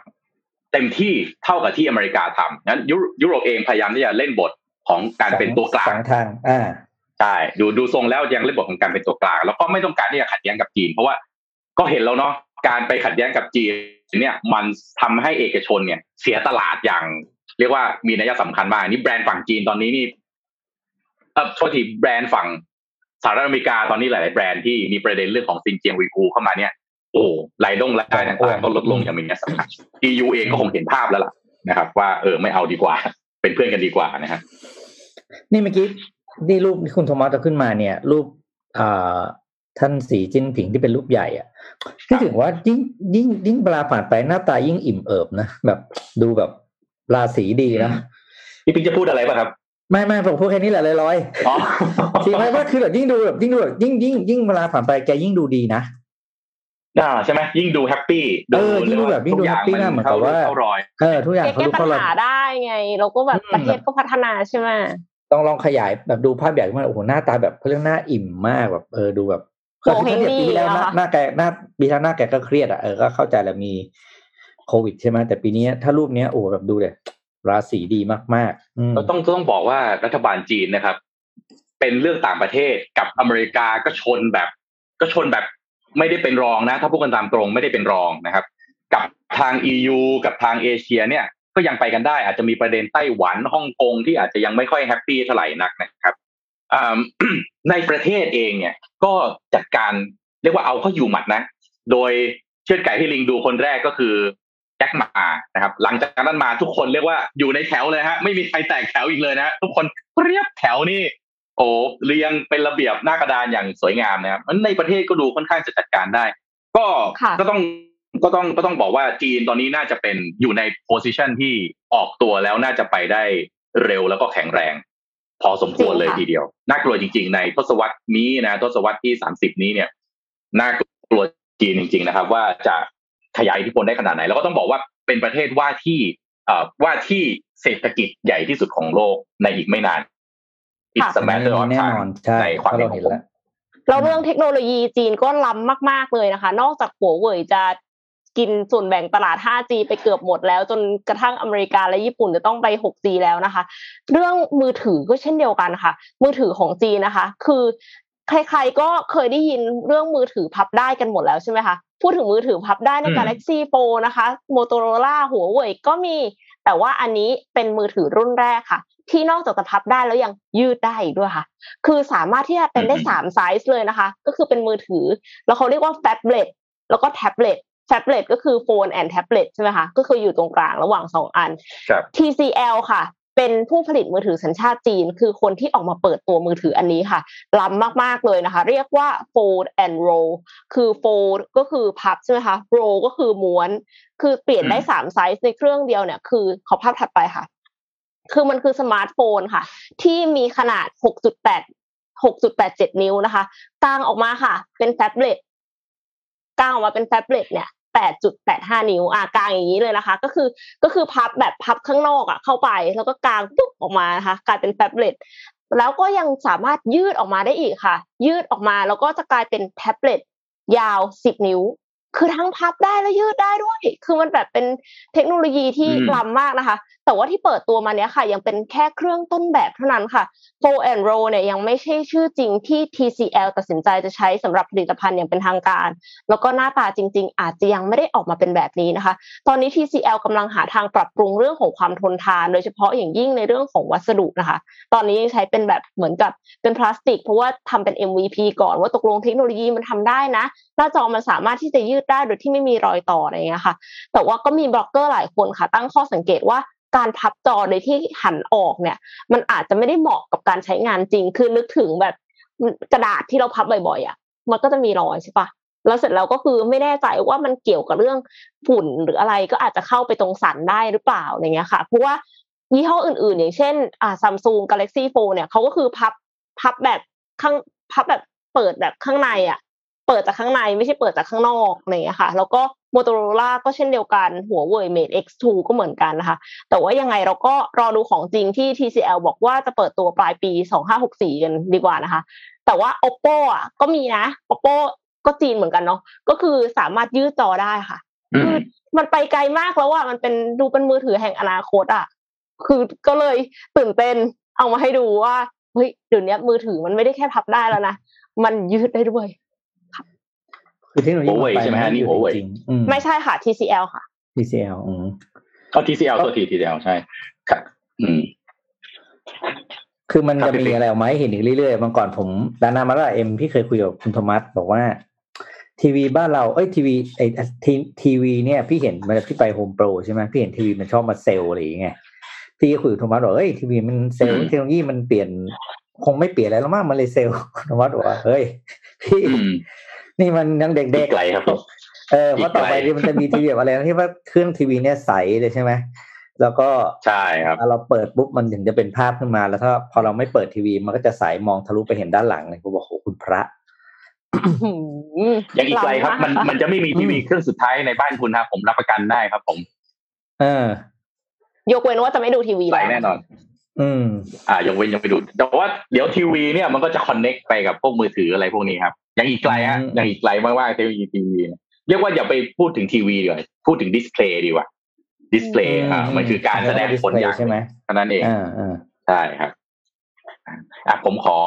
D: เต็มที่เท่ากับที่อเมริกาทำนั้นยุโรปเองพยายามที่จะเล่นบทของการเป็นตัวกลาง
C: สองทางอ่า
D: ใช่ดูดูทรงแล้วยังเล่นบทของการเป็นตัวกลาง แล้วก็ไม่ต้องการที่จะขัดแย้งกับจีน เพราะว่าก็เห็นแล้วเนาะการไปขัดแย้งกับจีน เนี่ยมันทำให้เอกชนเนี่ย เสียตลาดอย่าง เรียกว่ามีนัยสำคัญมากนี่แบรนด์ฝั่งจีนตอนนี้นี่เออโทษทีแบรนด์ฝั่งสหรัฐอเมริกาตอนนี้หลาย ๆ แบรนด์ที่มีประเด็นเรื่องของซินเจียงวีกูเข้ามาเนี่ยโอ้รายดงรายได้ต่างๆก็ลดลงอย่างมีนัยสำคัญ EU เองก็คงเห็นภาพแล้วล่ะนะครับ ว่าเออไม่เอาดีกว่า เป็นเพื่อนกันดีกว่านะครับ
C: นี่เมื่อกี้นี่รูปที่คุณโทมัสจะขึ้นมาเนี่ย รูปอ่า ท่านสีจิ้นผิงที่เป็นรูปใหญ่อะที่ถึงว่ายิ่งยิ่งยิ่งเวลาผ่านไปหน้าตายิ่งอิ่มเอิบนะแบบดูแบบราศีดีนะ
D: พี่ปิ๊กจะพูดอะไรป่ะครับ
C: ไม่ไม่ผมพูดแค่นี้แหละลอยๆทีไม่ว่าคือแบบยิ่งดูแบบยิ่งดูแบบยิ่งยิ่งยิ่งเวลาผ่านไปแกยิ่งดูดีนะ
D: อ่าใช่ไหมยิ่งดู happy
C: เออยิ่งดูแบบยิ่งดู happy นะเหมือนกับว่าเออทุกอย่าง
E: เขาดูเขารอยได้ไง เราก็แบบประเทศก็พัฒนาใช่ไหม
C: ต้องลองขยายแบบดูภาพใหญ่ขึ้นมาโอ้โหหน้าตาแบบเขาเรียกหน้าอิ่มมากแบบเออดูแบบ
E: ก็คือ
C: ปีที่แล้วหน้าแกหน้าปีที่แล้วหน้าแกก็เครียดอะเออก็เข้าใจแหละมีโควิดใช่ไหมแต่ปีนี้ถ้ารูปเนี้ยโอ้แบบดูเลยราศีดีมาก
D: ๆก็ต้องต้องบอกว่ารัฐบาลจีนนะครับ เป็นเรื่องต่างประเทศกับอเมริกาก็ชนแบบ ก็ชนแบบไม่ได้เป็นรองนะ ถ้าพูดกันตามตรงไม่ได้เป็นรองนะครับ กับทาง EU กับทางเอเชียเนี่ยก็ยังไปกันได้ อาจจะมีประเด็นไต้หวันฮ่องกงที่อาจจะยังไม่ค่อยแฮปปี้เท่าไหร่นักนะครับ ในประเทศเองเนี่ยก็จัดการเรียกว่าเอาเข้าอยู่หมัดนะ โดยเชือดไก่ให้ลิงดูคนแรกก็คือแจ็คมานะครับ หลังจากนั้นมาทุกคนเรียกว่าอยู่ในแถวเลยฮะ ไม่มีใครแตกแถวอีกเลยนะ ทุกคนเรียบแถวนี่โอ้เรียงเป็นระเบียบหน้ากระดานอย่างสวยงามนะครับมันในประเทศก็ดูค่อนข้างจะจัดการได้ ก็ก็ต้องก็ต้องก็ต้องบอกว่าจีนตอนนี้น่าจะเป็นอยู่ในโพสิชันที่ออกตัวแล้วน่าจะไปได้เร็วแล้วก็แข็งแรง พอสมควรเลยทีเดียว น่ากลัวจริง ๆ ในทศวรรษนี้นะทศวรรษที่สามสิบนี้เนี่ยน่ากลัวจีนจริง ๆ นะครับ ว่าจะขยายอิทธิพลได้ขนาดไหน แล้วก็ต้องบอกว่าเป็นประเทศว่าที่ว่าที่เศรษฐกิจใหญ่ที่สุดของโลกในอีกไม่นาน
C: อีกสมัยเแน่นอนใช่ความเห็นของผม
E: เราเรื่องเทคโนโลยีจีนก็ล้ำมาก ๆ เลยนะคะ นอกจากหัวเว่ยจะ กินส่วนแบ่งตลาด 5G ไปเกือบหมดแล้ว จนกระทั่งอเมริกาและญี่ปุ่นจะต้องไป 6G แล้วนะคะ เรื่องมือถือก็เช่นเดียวกันค่ะ มือถือของจีนนะคะ คือใครๆก็เคยได้ยินเรื่องมือถือพับได้กันหมดแล้วใช่ไหมคะพูดถึงมือถือพับได้ใน Galaxy Fold นะคะ Motorola หัวเว่ยก็มี แต่ว่าอันนี้เป็นมือถือรุ่นแรกค่ะ ที่นอกจากจะพับได้แล้วยังยืดได้ด้วยค่ะ คือสามารถที่จะเป็นได้สามไซส์เลยนะคะ ก็คือเป็นมือถือ แล้วเขาเรียกว่า phablet แล้วก็แท็บเล็ต phablet ก็คือ phone and tablet ใช่ไหมคะ ก็คืออยู่ตรงกลางระหว่างสองอัน TCL ค่ะ เป็นผู้ผลิตมือถือสัญชาติจีน คือคนที่ออกมาเปิดตัวมือถืออันนี้ค่ะ ล้ำมากๆเลยนะคะ เรียกว่า fold and roll คือ fold ก็คือพับใช่ไหมคะ roll ก็คือม้วน คือเปลี่ยนได้สามไซส์ในเครื่องเดียวเนี่ย คือขอภาพถัดไปค่ะ คือมันคือสมาร์ทโฟนค่ะ ที่มีขนาด 6.8 6.87 นิ้วนะคะกางออกมาค่ะ เป็นแท็บเล็ต กางออกมาเป็น phablet เนี่ยแปดจุดแปดห้านิ้วอะกางอย่างนี้เลยนะคะ ก็คือก็คือพับแบบพับข้างนอกอะเข้าไป แล้วก็กางปุ๊บออกมานะคะกลายเป็น phablet แล้วก็ยังสามารถยืดออกมาได้อีกค่ะ ยืดออกมาแล้วก็จะกลายเป็นแท็บเล็ตยาวสิบนิ้ว คือทั้งพับได้และยืดได้ด้วย คือมันแบบเป็นเทคโนโลยีที่
D: อืม
E: ล้ำมากนะคะ แต่ว่าที่เปิดตัวมาเนี้ยค่ะ ยังเป็นแค่เครื่องต้นแบบเท่านั้นค่ะ f o and Roll เนี่ยยังไม่ใช่ชื่อจริงที่ TCL ตัดสินใจจะใช้สำหรับผลิตภัณฑ์อย่างเป็นทางการ แล้วก็หน้าตาจริง ๆ อาจจะยังไม่ได้ออกมาเป็นแบบนี้นะคะ ตอนนี้ TCL กำลังหาทางปรับปรุงเรื่องของความทนทาน โดยเฉพาะอย่างยิ่งในเรื่องของวัสดุนะคะ ตอนนี้ยังใช้เป็นแบบเหมือนกับเป็นพลาสติก เพราะว่าทำเป็น MVP ก่อนว่าตกลงเทคโนโลยีมันทำได้นะหน้าจอมันสามารถที่จะยืดได้โดยที่ไม่มีรอยต่ออะไรอย่างเงี้ยค่ะ แต่ว่าก็มีบล็อกเกอร์หลายคนค่ะ ตั้งข้อสังเกตว่าการพับจอโดยที่หันออกเนี่ย มันอาจจะไม่ได้เหมาะกับการใช้งานจริง คือนึกถึงแบบกระดาษที่เราพับบ่อยๆอะ มันก็จะมีรอยใช่ปะแล้วเสร็จแล้วก็คือไม่แน่ใจว่ามันเกี่ยวกับเรื่องฝุ่นหรืออะไรก็อาจจะเข้าไปตรงสันได้หรือเปล่าอะไรเงี้ยค่ะ เพราะว่ายี่ห้ออื่นๆ อย่างเช่นอ่าซัมซุงกาแล็กซี่โฟเนี่ยเขาก็คือพับพับแบบข้างพับแบบเปิดแบบข้างในอะ เปิดจากข้างในไม่ใช่เปิดจากข้างนอกอะไรอย่างเงี้ยค่ะ แล้วก็ Motorola ก็เช่นเดียวกันหัวเว่ย Mate X2 ก็เหมือนกันนะคะ แต่ว่ายังไงเราก็รอดูของจริงที่ TCL บอกว่าจะเปิดตัวปลายปี 2564 กันดีกว่านะคะ แต่ว่า Oppo อะก็มีนะ Oppo ก็จีนเหมือนกันเนาะก็คือสามารถยืดจอได้ค่ะ
D: อื
E: คือ
D: ม
E: มันไปไกลมากแล้วอะมันเป็นดูเป็นมือถือแห่งอนาคตอะคือก็เลยตื่นเต้นเอามาให้ดูว่าเฮ้ยเดี๋ยวนี้มือถือมันไม่ได้แค่พับได้แล้วนะมันยืดได้ด้วย
C: คือเทคโนโลยี
D: หัวเว่ย
C: นป
D: ใช่ไหมฮะ
C: น
D: นี่หัวเว่ย
C: จริงๆอืม
E: ไม่ใช่ค่ะ TCL ค่ะ
C: TCL อืม
D: เอา TCL ตัวที TCL ใช่ครับอืม
C: คือมัน
D: ครับ
C: จะ
D: พี่
C: มี
D: ปิ๊ก
C: อะไรออกมาให้เห็นอีกเรื่อยๆเมื่อก่อนผมดานามาลาเอ็มพี่เคยคุยกับคุณโทมัสบอกว่า ทีวีบ้านเราเอ้ยทีวีไอทีทีวีเนี่ยพี่เห็นเวลาพี่ไปโฮมโปรใช่ไหมพี่เห็นทีวีมันชอบมาเซลล์อะไรอย่างเงี้ยพี่ก็คุยกับโทมัสบอกเอ้ยทีวีมันเซลล์
D: อืม
C: เทคโนโลยีมันเปลี่ยน คงไม่เปลี่ยนอะไรแล้วมากมันเลยเซลล์โทมัสบอกว่าเฮ้ยพี่
D: อืม
C: นี่มันยังเด็
D: อี
C: ก
D: กไกลครับ
C: ๆเออเพราะต่อไป
D: อีกไกล
C: นี่มันจะมีทีวีแบบอะไรนะที่ว่าเครื่องทีวีเนี่ยใสเลยใช่ไหมแล้วก็
D: ใช่ครับ
C: เราเปิดปุ๊บมันถึงจะเป็นภาพขึ้นมาแล้วถ้าพอเราไม่เปิดทีวีมันก็จะใสมองทะลุไปเห็นด้านหลังเลยผมบอกโหคุณพระ
D: ยังอีกไกลครับ มัน
E: ล้ำาก
D: มันจะไม่มีทีวี
C: อืม
D: เครื่องสุดท้ายในบ้านคุณครับผมรับประกันได้ครับผม
C: เออ
E: ยกเว้นว่าจะไม่ดูทีวี
D: ไหล
E: แล้ว
D: แน่นอน
C: อืม
D: อ่ายกเว้นยังไปดูแต่ว่าเดี๋ยวทีวีเนี่ยมันก็จะ connect ไปกับพวกมือถืออะไรพวกนี้ครับยังอีกไกลฮะ
C: อืม
D: ยังอีกไกลมากๆเทคโนโลยีทีวีเนี่ยเรียกว่าอย่าไปพูดถึงทีวีดีกว่าพูดถึง display ดีกว่า display อ่ามันคือการแสดงผลอย่าง
C: ใช่ไหม
D: เท่านั้นเอง
C: อ่าอ่า
D: ใช่ครับอะผมขอ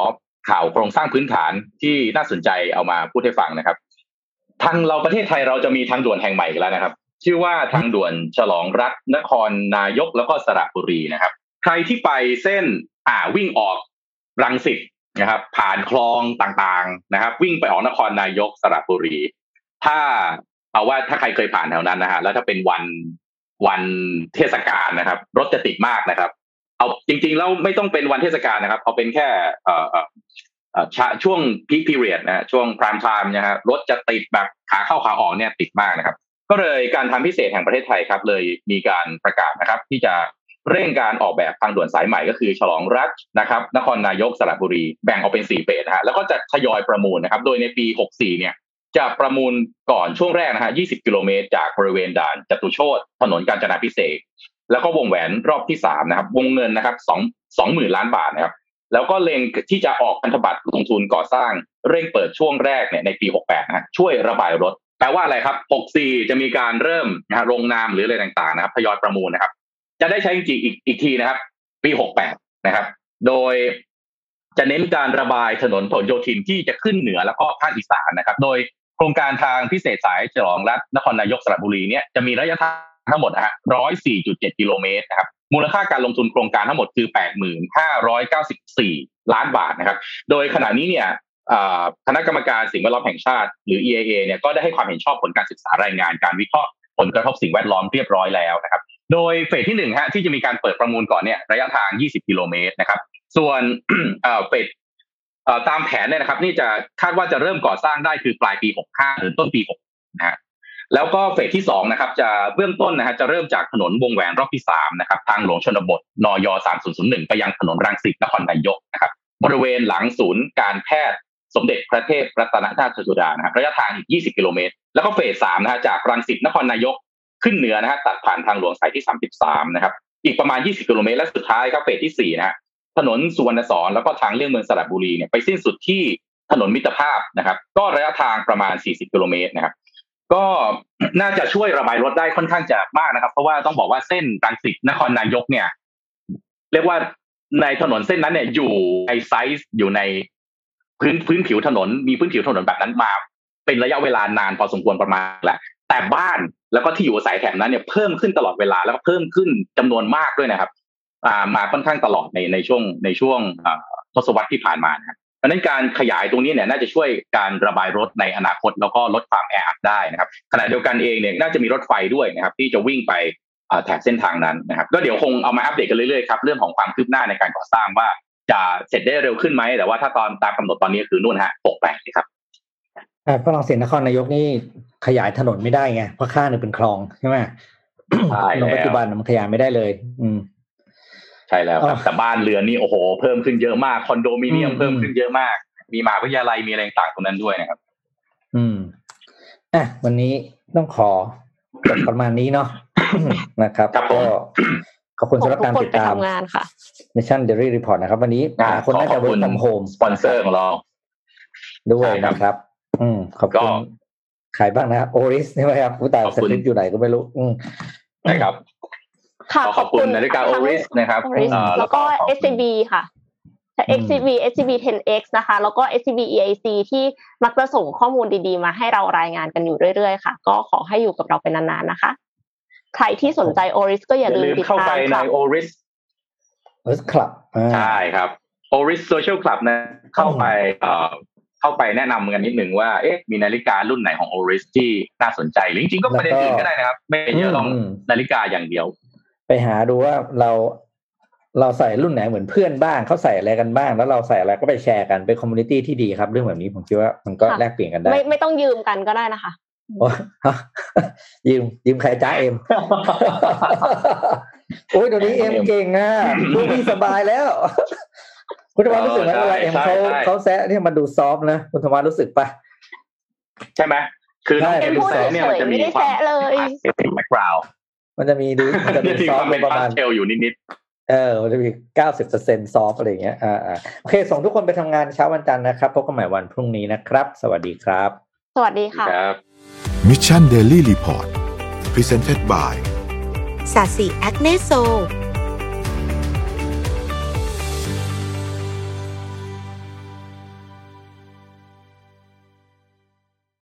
D: ข่าวโครงสร้างพื้นฐานที่น่าสนใจเอามาพูดให้ฟังนะครับ ทางเราประเทศไทยเราจะมีทางด่วนแห่งใหม่อีกแล้วนะครับ ชื่อว่าทางด่วนฉลองรัฐนครนายกแล้วก็สระบุรีนะครับ ใครที่ไปเส้นอ่าวิ่งออกรังสิตนะครับ ผ่านคลองต่างๆนะครับ วิ่งไปออกนครนายกสระบุรี ถ้าเอาว่าถ้าใครเคยผ่านแถวนั้นนะฮะแล้วถ้าเป็นวันวันเทศกาลนะครับ รถจะติดมากนะครับ เอาจริงๆแล้วไม่ต้องเป็นวันเทศกาลนะครับ เอาเป็นแค่เอ่อช่วงพีคพีเรียดนะช่วงพรามไทม์นะฮะรถจะติดแบบขาเข้าขาออกเนี่ยติดมากนะครับ ก็เลยการทำพิเศษแห่งประเทศไทยครับ เลยมีการประกาศนะครับ ที่จะ เร่งการออกแบบทางด่วนสายใหม่ก็คือฉลองรัฐนะครับนครนายกสระบุรีแบ่งออกเป็นสี่เฟสนะฮะแล้วก็จะทยอยประมูลนะครับ โดยในปี 64 เนี่ยจะประมูลก่อนช่วงแรกนะฮะ 20 กิโลเมตรจากบริเวณด่านจตุโชตถนนกาญจนาพิเศษแล้วก็วงแหวนรอบที่สามนะครับ วงเงินนะครับสองสองหมื่นล้านบาทนะครับ แล้วก็เล็งที่จะออกพันธบัตรลงทุนก่อสร้าง เร่งเปิดช่วงแรกเนี่ยในปี 68 นะฮะช่วยระบายรถแปลว่าอะไรครับ 64 จะมีการเริ่มนะฮะลงนามหรืออะไรต่างๆนะครับทยอยประมูลนะครับ จะได้ใช้จริงอีกอีกทีนะครับ ปี68นะครับ โดยจะเน้นการระบายถนนผลโยธินที่จะขึ้นเหนือแล้วก็ภาคอีสานนะครับ โดยโครงการทางพิเศษสายฉลองรัฐนครนายกสระบุรีเนี่ยจะมีระยะทางทั้งหมดนะฮะ104.7กิโลเมตรนะครับ มูลค่าการลงทุนโครงการทั้งหมดคือ85,994ล้านบาทนะครับ โดยขณะนี้เนี่ยคณะกรรมการสิ่งแวดล้อมแห่งชาติ หรือ EIA เนี่ยก็ได้ให้ความเห็นชอบผลการศึกษารายงานการวิเคราะห์ผลกระทบสิ่งแวดล้อมเรียบร้อยแล้วนะครับ โดยเฟสที่หนึ่งฮะที่จะมีการเปิดประมูลก่อนเนี่ยระยะทาง 20 กิโลเมตรนะครับ ส่วนเฟสตามแผนเนี่ยนะครับ นี่จะคาดว่าจะเริ่มก่อสร้างได้คือปลายปี 65 หรือต้นปี 6 นะฮะแล้วก็เฟสที่สองนะครับ จะเบื้องต้นนะฮะจะเริ่มจากถนนวงแหวนรอบที่สามนะครับ ทางหลวงชนบทนย3001 ไปยังถนนรังสิตนครนายกนะครับ บริเวณหลังศูนย์การแพทย์สมเด็จพระเทพรัตนราชสุดานะครับระยะทางอีก 20 กิโลเมตร แล้วก็เฟสสามนะฮะจากรังสิตนครนายก ขึ้นเหนือนะฮะตัดผ่านทางหลวงสายที่ 33 นะครับ อีกประมาณ 20 กิโลเมตรและสุดท้ายครับเฟสที่ 4 นะฮะถนนสุวรรณสอนแล้วก็ทางเลี่ยงเมืองสระบุรีเนี่ยไปสิ้นสุดที่ถนนมิตรภาพนะครับ ก็ระยะทางประมาณ 40 กิโลเมตรนะครับ ก็น่าจะช่วยระบายรถได้ค่อนข้างจะมากนะครับ เพราะว่าต้องบอกว่าเส้นรังสิตนครนายกเนี่ย เรียกว่าในถนนเส้นนั้นเนี่ยอยู่ในไซส์อยู่ในพื้นพื้นผิวถนน มีพื้นผิวถนนแบบนั้นมา เป็นระยะเวลานานพอสมควรประมาณแหละแต่บ้าน แล้วก็ที่อยู่อาศัยแถบนั้นเนี่ยเพิ่มขึ้นตลอดเวลาแล้วก็เพิ่มขึ้นจำนวนมากด้วยนะครับมาค่อนข้างตลอดในในช่วงในช่วงทศวรรษที่ผ่านมานะครับเพราะนั้นการขยายตรงนี้เนี่ยน่าจะช่วยการระบายรถในอนาคต แล้วก็ลดความแออัดได้นะครับขณะเดียวกันเองเนี่ยน่าจะมีรถไฟด้วยนะครับ ที่จะวิ่งไปแถบเส้นทางนั้นนะครับ ก็เดี๋ยวคงเอามาอัปเดตกันเรื่อยๆครับเรื่องของความคืบหน้าในการก่อสร้างว่าจะเสร็จได้เร็วขึ้นไหมแต่ว่าถ้าตอนตามกำหนดตอนนี้คือนู่นฮะหกแปดครับ
C: ฝรั่งเศสนครนายกนี่ขยายถนนไม่ได้ไงเพราะข้างนึงเป็นคลองใช่ไหมถนนปัจจุบันมันขยายไม่ได้เลย อืม
D: ใช่แล้วครับแต่บ้านเรือนนี่โอ้โห เพิ่มขึ้นเยอะมากคอนโดมิเนียมเพิ่มขึ้นเยอะมาก มีมหาวิทยาลัยมีอะไรต่างตรงนั้นด้วยนะครับ
C: อืมอะวันนี้ต้องขอจบประมาณนี้เนาะนะครับก็ขอบคุณสำหรับการติดตาม
E: งานค่ะ
C: Mission Daily Report นะครับ วันนี้คนน่าจะ work from home
D: สปอนเซอร์ของเรา
C: ด้วยนะครับ อืมขอบคุณ ขายบ้างนะโอริสใช่ไหมครับผู้ตายสลิปอยู่ไหนก็ไม่รู้อืม
D: นะครับ
E: ค่ะ
D: ขอบคุณนาฬิกาโอริสนะครับ
E: แล้วก็ SCB ค่ะ XCB SCB 10X นะคะ แล้วก็ SCB EIC ที่มักจะส่งข้อมูลดีๆ มาให้เรารายงานกันอยู่เรื่อยๆ ค่ะ ก็ขอให้อยู่กับเราเป็นนานๆ นะคะ ใครที่สนใจ Oris ก็อย่าลืมติดตามเข้า
D: ไปใน Oris
C: Oris Club
D: ใช่ครับ Oris Social Club นะ เข้าไป เข้าไปแนะนำกันนิดหนึ่งว่าเอ๊ะมีนาฬิการุ่นไหนของ Oris ที่น่าสนใจหรือจริงๆก็ประเด็นอื่นก็ได้นะครับ ไม่เยอะลองนาฬิกาอย่างเดียว
C: ไปหาดูว่าเราเราใส่รุ่นไหนเหมือนเพื่อนบ้างเขาใส่อะไรกันบ้าง แล้วเราใส่อะไรก็ไปแชร์กันเป็นคอมมูนิตี้ที่ดีครับ เรื่องแบบนี้ผมคิดว่ามันก็แลกเปลี่ยนกันได้
E: ไม่ไม่ต้องยืมกันก็ได้นะคะ
C: โอ้ยืมยืมใครจ้าเอ็มโอ้ยเดี๋ยวนี้เอ็มเก่งอะดูดีสบายแล้ว คุณธรรมรู้สึกไหมเวลาเอ็มเขาเขาแซะเนี่ยมันดู soft นะคุณธรรมรู้สึกปะ
D: ใช่ไหมคือน้องเอ็มแซะเนี่ยมันจะมีความ
E: เลย
D: background
C: มันจะมีดูมันจะมี soft ประมาณ
D: เทลอยู่นิด
C: ๆเออมันจะมีเก้าสิบเปอร์เซ็นต์ soft อะไรเงี้ยอ่าโอเค ส่งทุกคนไปทำงานเช้าวันจันทร์นะครับพบกันใหม่วันพรุ่งนี้นะครับ สวัสดีครับ
E: สวัสดีค่ะ
D: ครับ
A: Mission Daily Report Presented by
B: สาสีแอคเนโซ